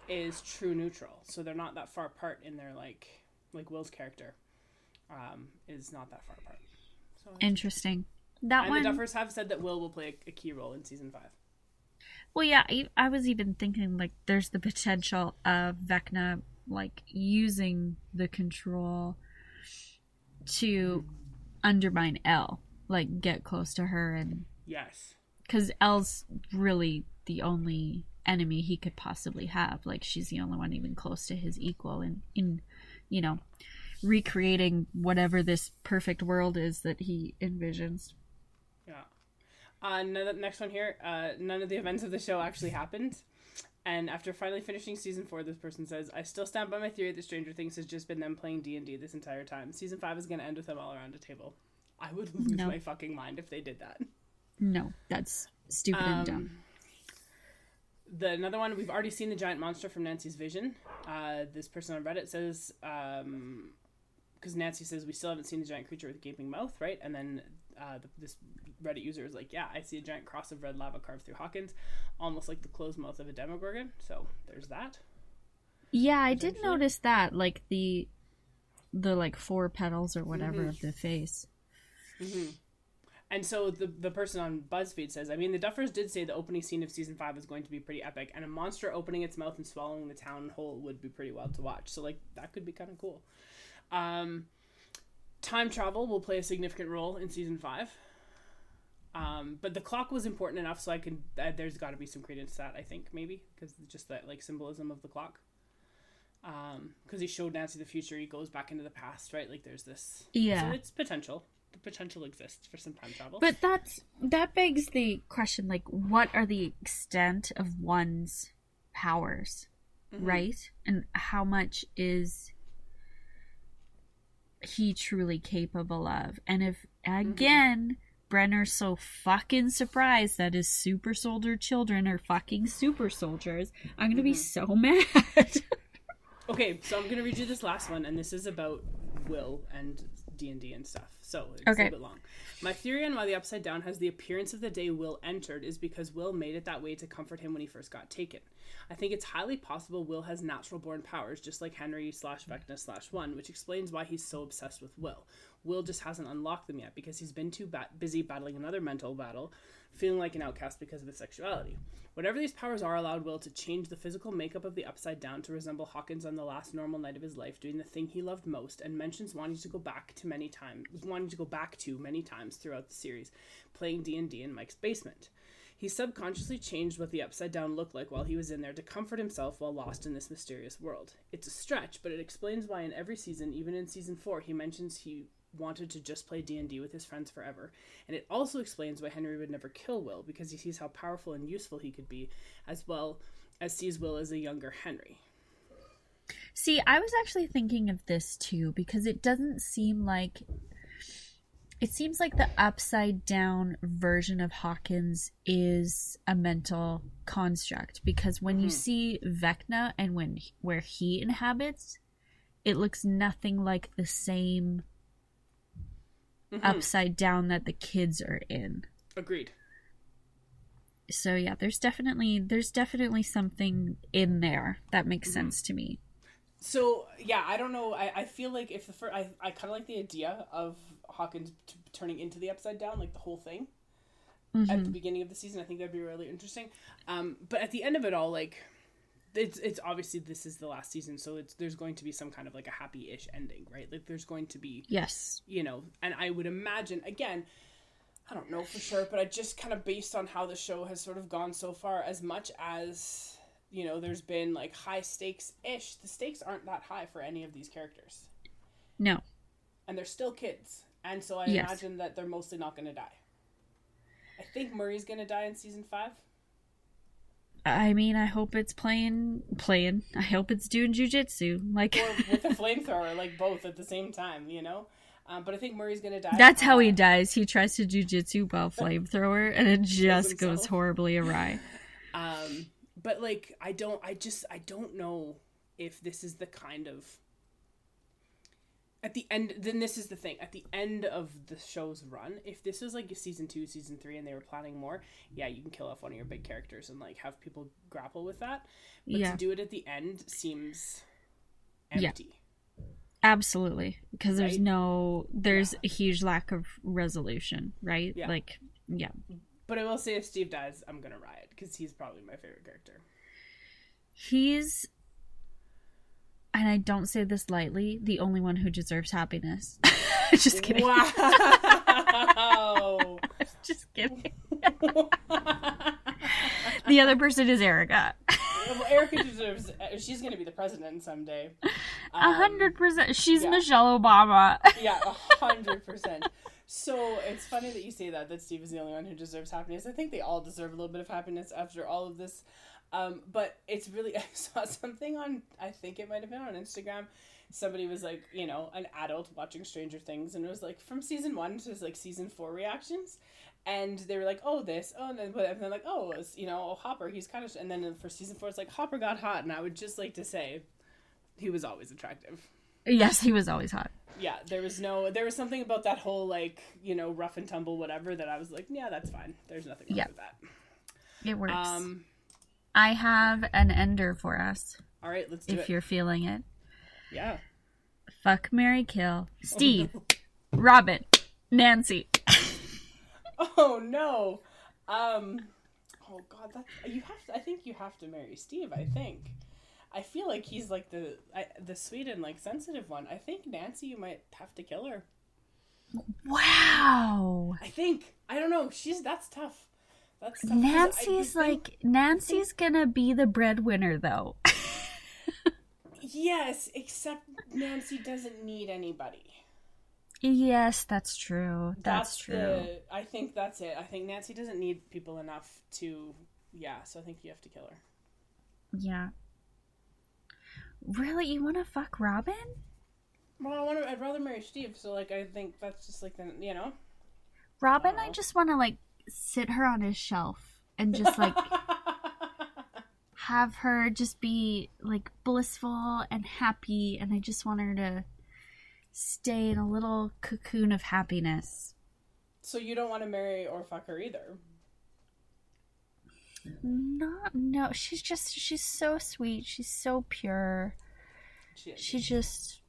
is true neutral. So they're not that far apart in their like like Will's character um is not that far apart. So
interesting that
and
one
the Duffers have said that Will will play a, a key role in season 5.
Well, yeah, I, I was even thinking like there's the potential of Vecna like using the control to undermine El, like get close to her, and
Yes.
because El's really the only enemy he could possibly have. Like she's the only one even close to his equal in in you know recreating whatever this perfect world is that he envisions.
Yeah. Uh, no- next one here. Uh, none of the events of the show actually happened. And after finally finishing season four, this person says, "I still stand by my theory that Stranger Things has just been them playing D and D this entire time. Season five is going to end with them all around a table. I would lose
No.
my fucking mind if they did that."
No, that's stupid and dumb.
Um, The another one we've already seen the giant monster from Nancy's vision. Uh, this person on Reddit says, because Nancy says we still haven't seen the giant creature with a gaping mouth, right? And then uh, the, this Reddit user is like, yeah, I see a giant cross of red lava carved through Hawkins, almost like the closed mouth of a Demogorgon. So there's that.
Yeah, I did notice that, like the the like four petals or whatever
Mm-hmm.
of the face.
And so the the person on BuzzFeed says, I mean, the Duffers did say the opening scene of season five is going to be pretty epic, and a monster opening its mouth and swallowing the town whole would be pretty wild to watch. So like that could be kind of cool. Um, time travel will play a significant role in season five. Um, but the clock was important enough, so I can. Uh, there's got to be some credence to that. I think maybe because just that like symbolism of the clock. Um, because he showed Nancy the future, he goes back into the past, right? Like there's this.
Yeah.
So it's potential. The potential exists for some time travel.
But that's that begs the question like what are the extent of one's powers, right? And how much is he truly capable of? And if mm-hmm. again Brenner's so fucking surprised that his super soldier children are fucking super soldiers, I'm gonna be mm-hmm. so (laughs) mad.
Okay, so I'm gonna read you this last one, and this is about Will and D and D and stuff. So it's
Okay.
a bit long. My theory on why the Upside Down has the appearance of the day Will entered is because Will made it that way to comfort him when he first got taken. I think it's highly possible Will has natural born powers, just like Henry slash Vecna slash One, which explains why he's so obsessed with Will. Will just hasn't unlocked them yet because he's been too ba- busy battling another mental battle, feeling like an outcast because of his sexuality. Whatever these powers are, allowed Will to change the physical makeup of the Upside Down to resemble Hawkins on the last normal night of his life, doing the thing he loved most, and mentions wanting to go back to many times, wanting to go back to many times throughout the series, playing D and D in Mike's basement. He subconsciously changed what the Upside Down looked like while he was in there to comfort himself while lost in this mysterious world. It's a stretch, but it explains why in every season, even in season four, he mentions he wanted to just play D&D with his friends forever. And it also explains why Henry would never kill Will because he sees how powerful and useful he could be as well as sees Will as a younger Henry.
See, I was actually thinking of this too because it doesn't seem like it seems like the upside down version of Hawkins is a mental construct because when you mm-hmm. see Vecna and when where he inhabits, it looks nothing like the same Mm-hmm. upside down that the kids are in.
Agreed.
So yeah, there's definitely there's definitely something in there that makes mm-hmm. sense to me.
So yeah, I don't know. I, I feel like if the first, I I kind of like the idea of Hawkins t- turning into the Upside Down, like the whole thing at mm-hmm. the beginning of the season. I think that'd be really interesting. Um, but at the end of it all, like it's it's obviously this is the last season, so it's there's going to be some kind of like a happy-ish ending, right? Like there's going to be
Yes.
you know, and I would imagine again. I don't know for sure, but I just kind of based on how the show has sort of gone so far, as much as you know, there's been like high stakes ish. The stakes aren't that high for any of these characters,
No.
and they're still kids, and so I
Yes.
imagine that they're mostly not going to die. I think Murray's going to die in season five.
I mean, I hope it's playing playing. I hope it's doing jujitsu. Like
or with (laughs) a flamethrower, like both at the same time, you know. Um, but I think Murray's gonna die.
that's how he
Uh,
dies. He tries to jujitsu while (laughs) flamethrower, and it just goes horribly awry. (laughs)
Um, but like, I don't. I just. I don't know if this is the kind of. At the end, then this is the thing. At the end of the show's run, if this was like season two, season three, and they were planning more, yeah, you can kill off one of your big characters and like have people grapple with that. But
Yeah.
to do it at the end seems
Yeah. Absolutely, because there's
Right?
no, there's a huge lack of resolution, right?
Yeah.
Like, yeah,
But I will say, if Steve dies, I'm gonna riot because he's probably my favorite character.
he's, and I don't say this lightly, the only one who deserves happiness. (laughs) (laughs) just kidding.
Wow.
Just kidding. the other person is Erica.
well, Erica deserves. uh, She's going to be the president someday.
A hundred percent. She's
yeah.
Michelle Obama. (laughs)
Yeah, a hundred percent. So it's funny that you say that. That Steve is the only one who deserves happiness. I think they all deserve a little bit of happiness after all of this. Um, but it's really. (laughs) I saw something on. I think it might have been on Instagram. Somebody was like, you know, an adult watching Stranger Things, and it was like from season one to like season four reactions, and they were like, oh this, oh, and then but and then like, oh, it's, you know, oh, Hopper, he's kind of, and then for season four, it's like Hopper got hot, and I would just like to say, he was always attractive
yes, he was always hot.
yeah there was no there was something about that whole like you know rough and tumble whatever that i was like yeah that's fine there's nothing wrong
Yeah.
with that
It works.
um
I have an ender for us
all right let's do
if
it
you're feeling it.
yeah
Fuck Mary Kill. Steve. Robin. Nancy. (laughs)
oh no um oh god that you have to i think you have to marry steve i think i I feel like he's like the I, the sweet and like sensitive one. I think Nancy, you might have to kill her.
Wow.
I think I don't know. She's that's tough. That's tough 'cause I
Nancy's
would think-
like Nancy's gonna be the breadwinner though. (laughs)
yes, except Nancy doesn't need anybody.
yes, that's true. That's, true.
The, I think that's it. I think Nancy doesn't need people enough to. Yeah, so I think you have to kill her.
Yeah. Really, you want to fuck Robin?
Well, I want to. I'd rather marry Steve. So like, I think that's just like the you know.
Robin, I
Aw.
just want to like sit her on his shelf and just like (laughs) have her just be like blissful and happy and I just want her to stay in a little cocoon of happiness.
so you don't want to marry or fuck her either.
Not no, she's just she's so sweet. She's so pure.
She.
She just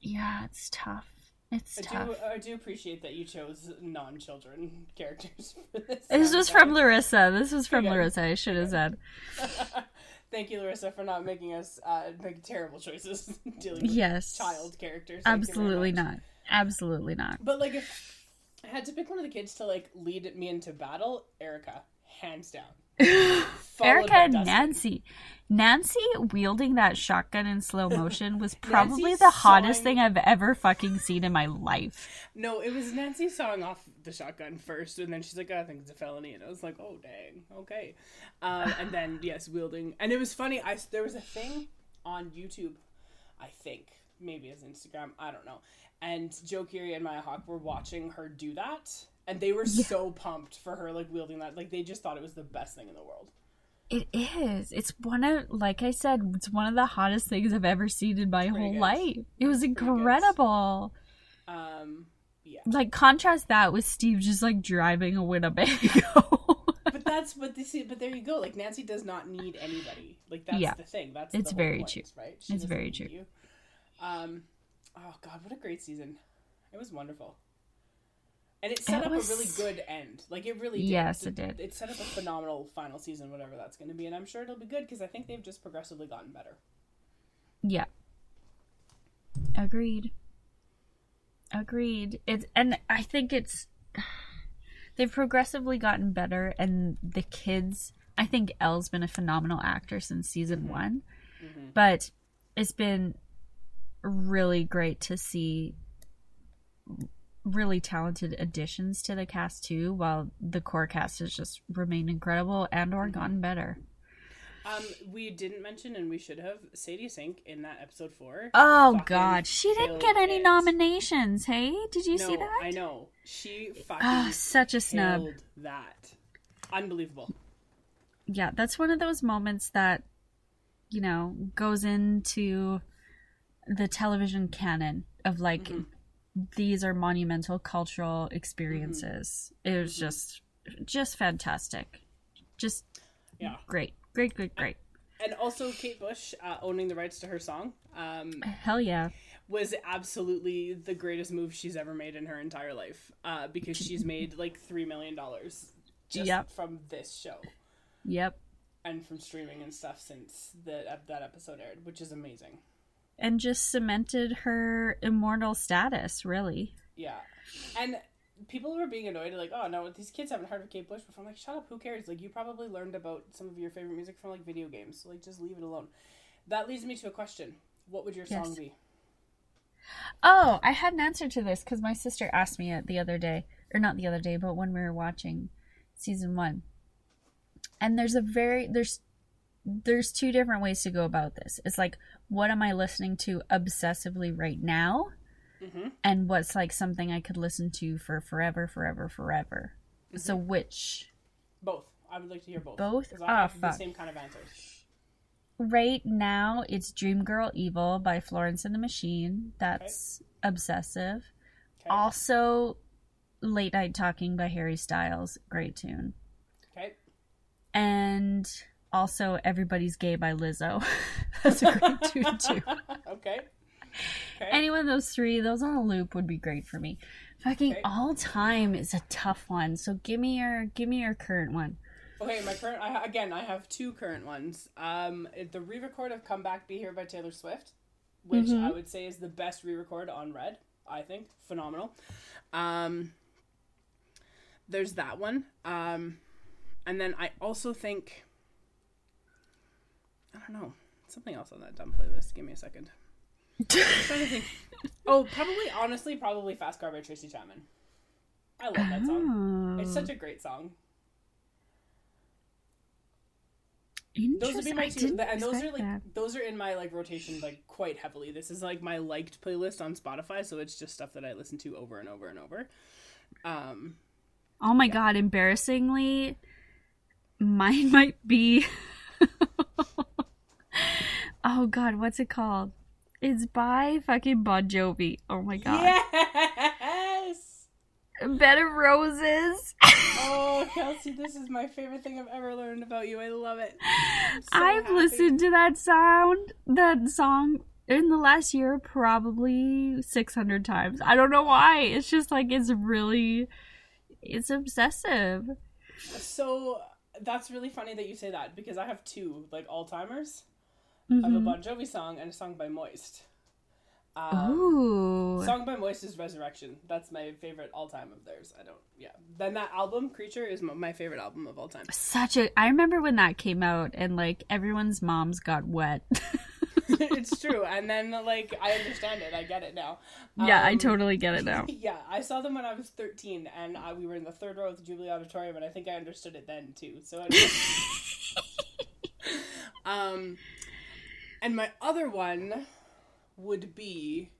Yeah, it's tough. It's
I
tough.
do, I do appreciate that you chose non-children (laughs) characters for this.
This was from Larissa. This was from
Okay.
Larissa. I should have said. (laughs)
Thank you, Larissa, for not making us uh, make terrible choices (laughs) dealing with
Yes.
child characters. Thank
Absolutely not. Absolutely not.
But like, if I had to pick one of the kids to like lead me into battle, Erica, hands down. (laughs)
Erica and Nancy. Nancy wielding that shotgun in slow (laughs) motion was probably the hottest
sawing-
thing I've ever fucking seen in my life.
No, it was Nancy sawing off the shotgun first, and then she's like, oh, "I think it's a felony," and I was like, "Oh, dang, okay." Um, and then (sighs) yes, wielding, and it was funny. I there was a thing on YouTube, I think maybe as Instagram, I don't know. And Joe Keery and Maya Hawke were watching her do that, and they were so pumped for her like wielding that. Like they just thought it was the best thing in the world.
It is. It's one of, like I said, it's one of the hottest things I've ever seen in my
pretty
whole
good.
life. It was
pretty good.
incredible.
Um, yeah,
Like contrast that with Steve just like driving a Winnebago. (laughs)
but that's what this is. But there you go. Like Nancy does not need anybody. Like that's
Yeah.
the thing. That's
It's very
point,
true.
Right?
It's very true.
You. Um, oh god, what a great season! It was wonderful, and it set
It
up
was-
a really good end. Like it really did.
Yes, it did.
It set up a phenomenal final season, whatever that's going to be, and I'm sure it'll be good because I think they've just progressively gotten better.
Yeah. Agreed. Agreed. It's and I think it's they've progressively gotten better and the kids I think El's been a phenomenal actor since season
Mm-hmm.
1. But it's been really great to see really talented additions to the cast too while the core cast has just remained incredible and or gotten better.
Um, we didn't mention, and we should have Sadie Sink in that episode four.
Oh god, she didn't get any
it.
nominations. Hey, did you
no,
see that?
I know she fucking
Ah, such a snub.
that. Unbelievable.
Yeah, that's one of those moments that you know goes into the television canon of like
Mm-hmm.
These are monumental cultural experiences. It was
Mm-hmm.
just just fantastic. Just
Yeah.
great. Great, great, great.
And also, Kate Bush uh, owning the rights to her song um,
Hell yeah.
was absolutely the greatest move she's ever made in her entire life uh, because she's made like $3 million just
Yep.
from this show
Yep.
and from streaming and stuff since the, that episode aired, which is amazing.
And just cemented her immortal status, really.
Yeah. And people were being annoyed, like, oh no, these kids haven't heard of Kate Bush before. I'm like, shut up, who cares? Like, you probably learned about some of your favorite music from like video games, so like, just leave it alone. That leads me to a question. What would your song be?
Oh, I had an answer to this because my sister asked me it the other day, or not the other day, but when we were watching season one. And there's a very there's there's two different ways to go about this. It's like, what am I listening to obsessively right now,
Mhm.
and what's like something I could listen to for forever, forever, forever. So which
Both. I would like to hear both.
Both? Ah, fuck.
same kind of answers.
right now it's Dream Girl Evil by Florence and the Machine. That's obsessive.
Okay.
Also, Late Night Talking by Harry Styles, great tune.
Okay.
And also Everybody's Gay by Lizzo. (laughs) That's a great tune too. (laughs)
okay. Okay.
Any one of those three, those on a loop would be great for me. Fucking
Okay.
all time is a tough one. So give me your give me your current one.
Okay, my current. I, again, I have two current ones. Um, the re-record of "Come Back, Be Here" by Taylor Swift, which
Mm-hmm.
I would say is the best re-record on Red. I think phenomenal. Um, there's that one. Um, and then I also think. I don't know something else on that dumb playlist. Give me a second. Trying to think. (laughs) Oh, probably honestly, probably "Fast Car" by Tracy Chapman. I love that song. It's
Oh,
such a great song. those would be my two and those are like
that.
those are in my like rotation like quite heavily this is like my liked playlist on spotify so it's just stuff that i listen to over and over and over um
Oh my god, embarrassingly, mine might be. (laughs) oh god, what's it called? It's by fucking Bon Jovi. Oh my god.
yes
Bed of Roses.
oh kelsey this is my favorite thing i've ever learned about you i love it so
I've
happy.
listened to that sound, that song in the last year probably 600 times. I don't know why. It's just like it's really it's obsessive.
so that's really funny that you say that because i have two like all-timers i have a
Mhm.
bon jovi song and a song by moist um,
Ooh.
Song by Moist is Resurrection. That's my favorite all time of theirs. I don't, yeah. Then that album, Creature, is my favorite album of all time.
Such a I remember when that came out and like everyone's moms got wet. (laughs) (laughs)
it's true. And then, like, I understand it. I get it now.
yeah, I
Um,
totally get it now. (laughs)
Yeah, I saw them when I was 13, and uh, we were in the third row of the Jubilee Auditorium, and I think I understood it then, too. So, um, and my other one would be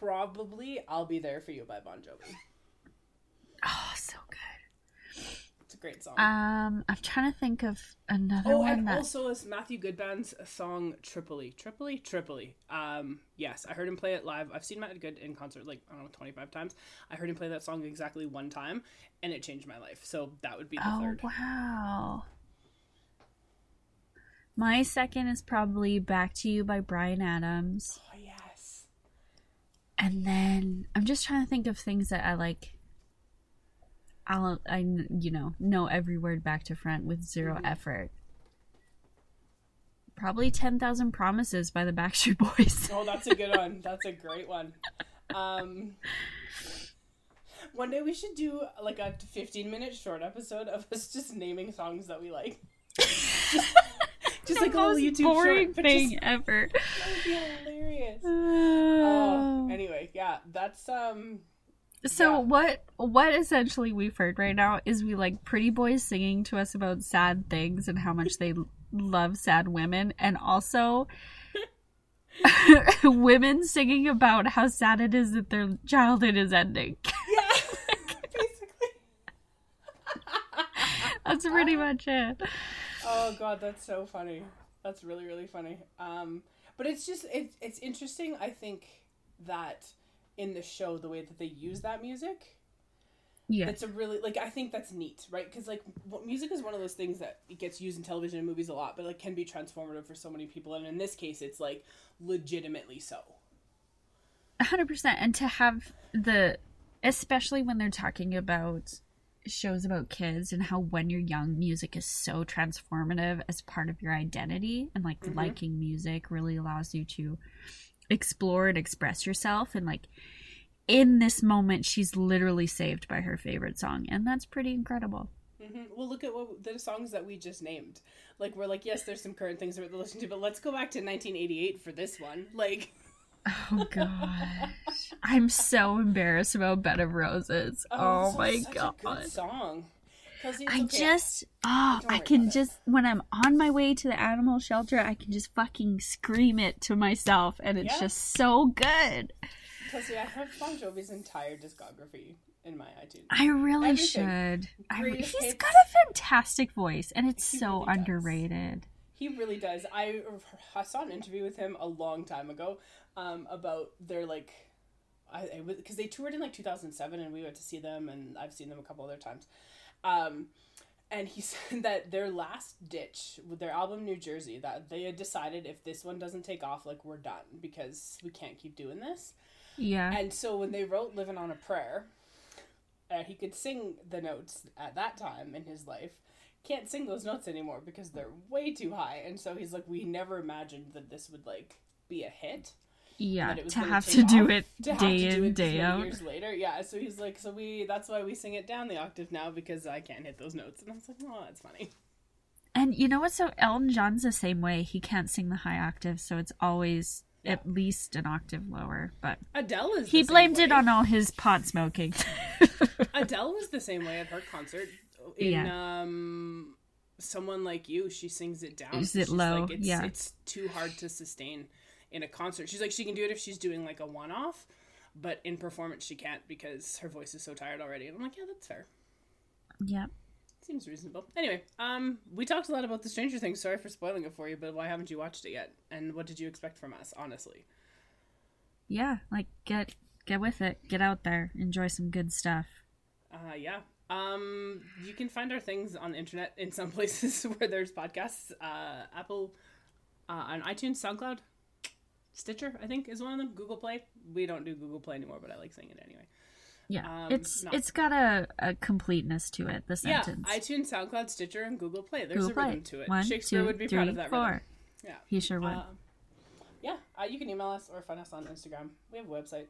probably I'll Be There For You by Bon Jovi.
Oh, so good.
It's a great song.
Um, I'm trying to think of another
Oh,
one
and
that.
also is Matthew Good Band's song Tripoli. Tripoli? Tripoli. Um, yes, I heard him play it live. I've seen Matt Good in concert like, I don't know, 25 times. I heard him play that song exactly one time, and it changed my life. So that would be the
oh
third.
wow. My second is probably "Back to You" by Bryan Adams,
Oh, yes.
and then I'm just trying to think of things that I like. I'll I you know know every word back to front with 0
Mm-hmm.
effort. Probably "Ten Thousand Promises" by the (laughs) Backstreet Boys.
Oh, that's a good one. That's a great one. Um, one day we should do like a 15 minute short episode of us just naming songs that we like. (laughs) (laughs) just, like a little YouTube
boring
short,
thing
just-
ever. (laughs)
that would be hilarious.
Oh. (sighs)
Oh, anyway, yeah, that's um.
So
Yeah.
what what essentially we've heard right now is we like pretty boys singing to us about sad things and how much they (laughs) love sad women and also (laughs) women singing about how sad it is that their childhood is ending.
Yeah, basically.
That's pretty much it.
Oh god, that's so funny. That's really really funny. Um, but it's just it's it's interesting. I think that in the show, the way that they use that music,
Yeah.
it's a really like I think that's neat, right? Because like music is one of those things that it gets used in television and movies a lot, but like can be transformative for so many people. And in this case, it's like legitimately so.
100% and to have the especially when they're talking about shows about kids and how when you're young music is so transformative as part of your identity and like
Mhm.
liking music really allows you to explore and express yourself and like in this moment she's literally saved by her favorite song and that's pretty incredible
mm-hmm. Well, look at what the songs that we just named. Like we're like, yes, there's some current things that we're listening to, but let's go back to 1988 for this one. Like,
oh gosh i'm so embarrassed about bed of roses oh, oh
this
my
such
god
a good song.
I
okay.
just, oh, I can
about it.
just, when I'm on my way to the animal shelter, I can just fucking scream it to myself, and it's
Yeah.
just so good.
Kelsey, I have Bon Jovi's entire discography in my iTunes.
I really
Everything.
should. I, re- he's
hits.
got a fantastic voice, and it's
He
so
really does.
underrated.
He really does. I, I saw an interview with him a long time ago um, about their like, I because they toured in like 2007 and we went to see them and I've seen them a couple other times, um, and he (laughs) said that their last ditch with their album New Jersey that they had decided if this one doesn't take off like we're done because we can't keep doing this.
Yeah.
And so when they wrote Living on a Prayer, uh, he could sing the notes at that time in his life. can't sing those notes anymore because they're way too high. And so he's like, we never imagined that this would like be a hit.
Yeah,
it
to have to do it (laughs)
to have
day
to do
in,
it
day out.
Years later, yeah. So he's like, so we that's why we sing it down the octave now because I can't hit those notes. And I was like, oh, that's funny.
And you know what? So Elton John's the same way. He can't sing the high octave, so it's always at least an octave lower. But
Adele is.
he
same
blamed it on all his pot smoking. (laughs)
Adele was the same way at her concert. In
Yeah.
um, someone like you, she sings it down.
Is it low?
Like, it's,
Yeah.
it's too hard to sustain in a concert. She's like, she can do it if she's doing like a one-off, but in performance she can't because her voice is so tired already. And I'm like, yeah, that's fair.
Yeah.
Seems reasonable. Anyway, um, we talked a lot about the Stranger Things. Sorry for spoiling it for you, but why haven't you watched it yet? And what did you expect from us? Honestly,
Yeah, like get get with it. Get out there. Enjoy some good stuff.
uh, yeah. Um, you can find our things on the internet in some (laughs) places where there's podcasts. Uh, Apple, uh, on iTunes, SoundCloud, Stitcher, I think is one of them. Google Play. We don't do Google Play anymore, but I like saying it anyway.
Yeah,
Um,
it's
no.
it's got a, a completeness to it. The sentence.
Yeah, iTunes, SoundCloud, Stitcher, and Google Play. There's
Google
a rhythm
Play.
to it.
One,
Shakespeare
two,
would be
three,
proud of that
four.
rhythm. Yeah.
He sure would.
Um, yeah, uh, you can email us or find us on Instagram. We have a website.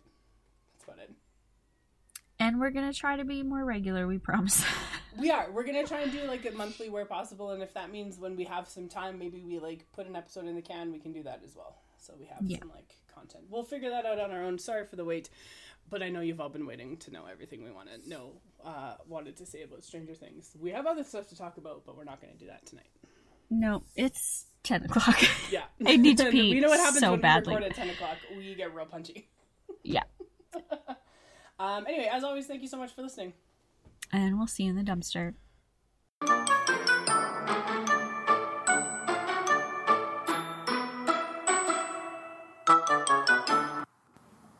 That's about it.
and we're gonna try to be more regular. We promise. (laughs)
We are. We're gonna try and do like a monthly where possible, and if that means when we have some time, maybe we like put an episode in the can. We can do that as well. So we have
Yeah.
some like content. We'll figure that out on our own. Sorry for the wait, but I know you've all been waiting to know everything we want to know. Uh, wanted to say about Stranger Things. We have other stuff to talk about, but we're not gonna do that tonight.
no, it's ten o'clock.
Yeah, (laughs)
I need to (laughs) pee
we know what happens
so
when
badly.
we record at ten o'clock. We get real punchy. (laughs)
yeah,
Um, anyway, as always, thank you so much for listening.
and we'll see you in the dumpster.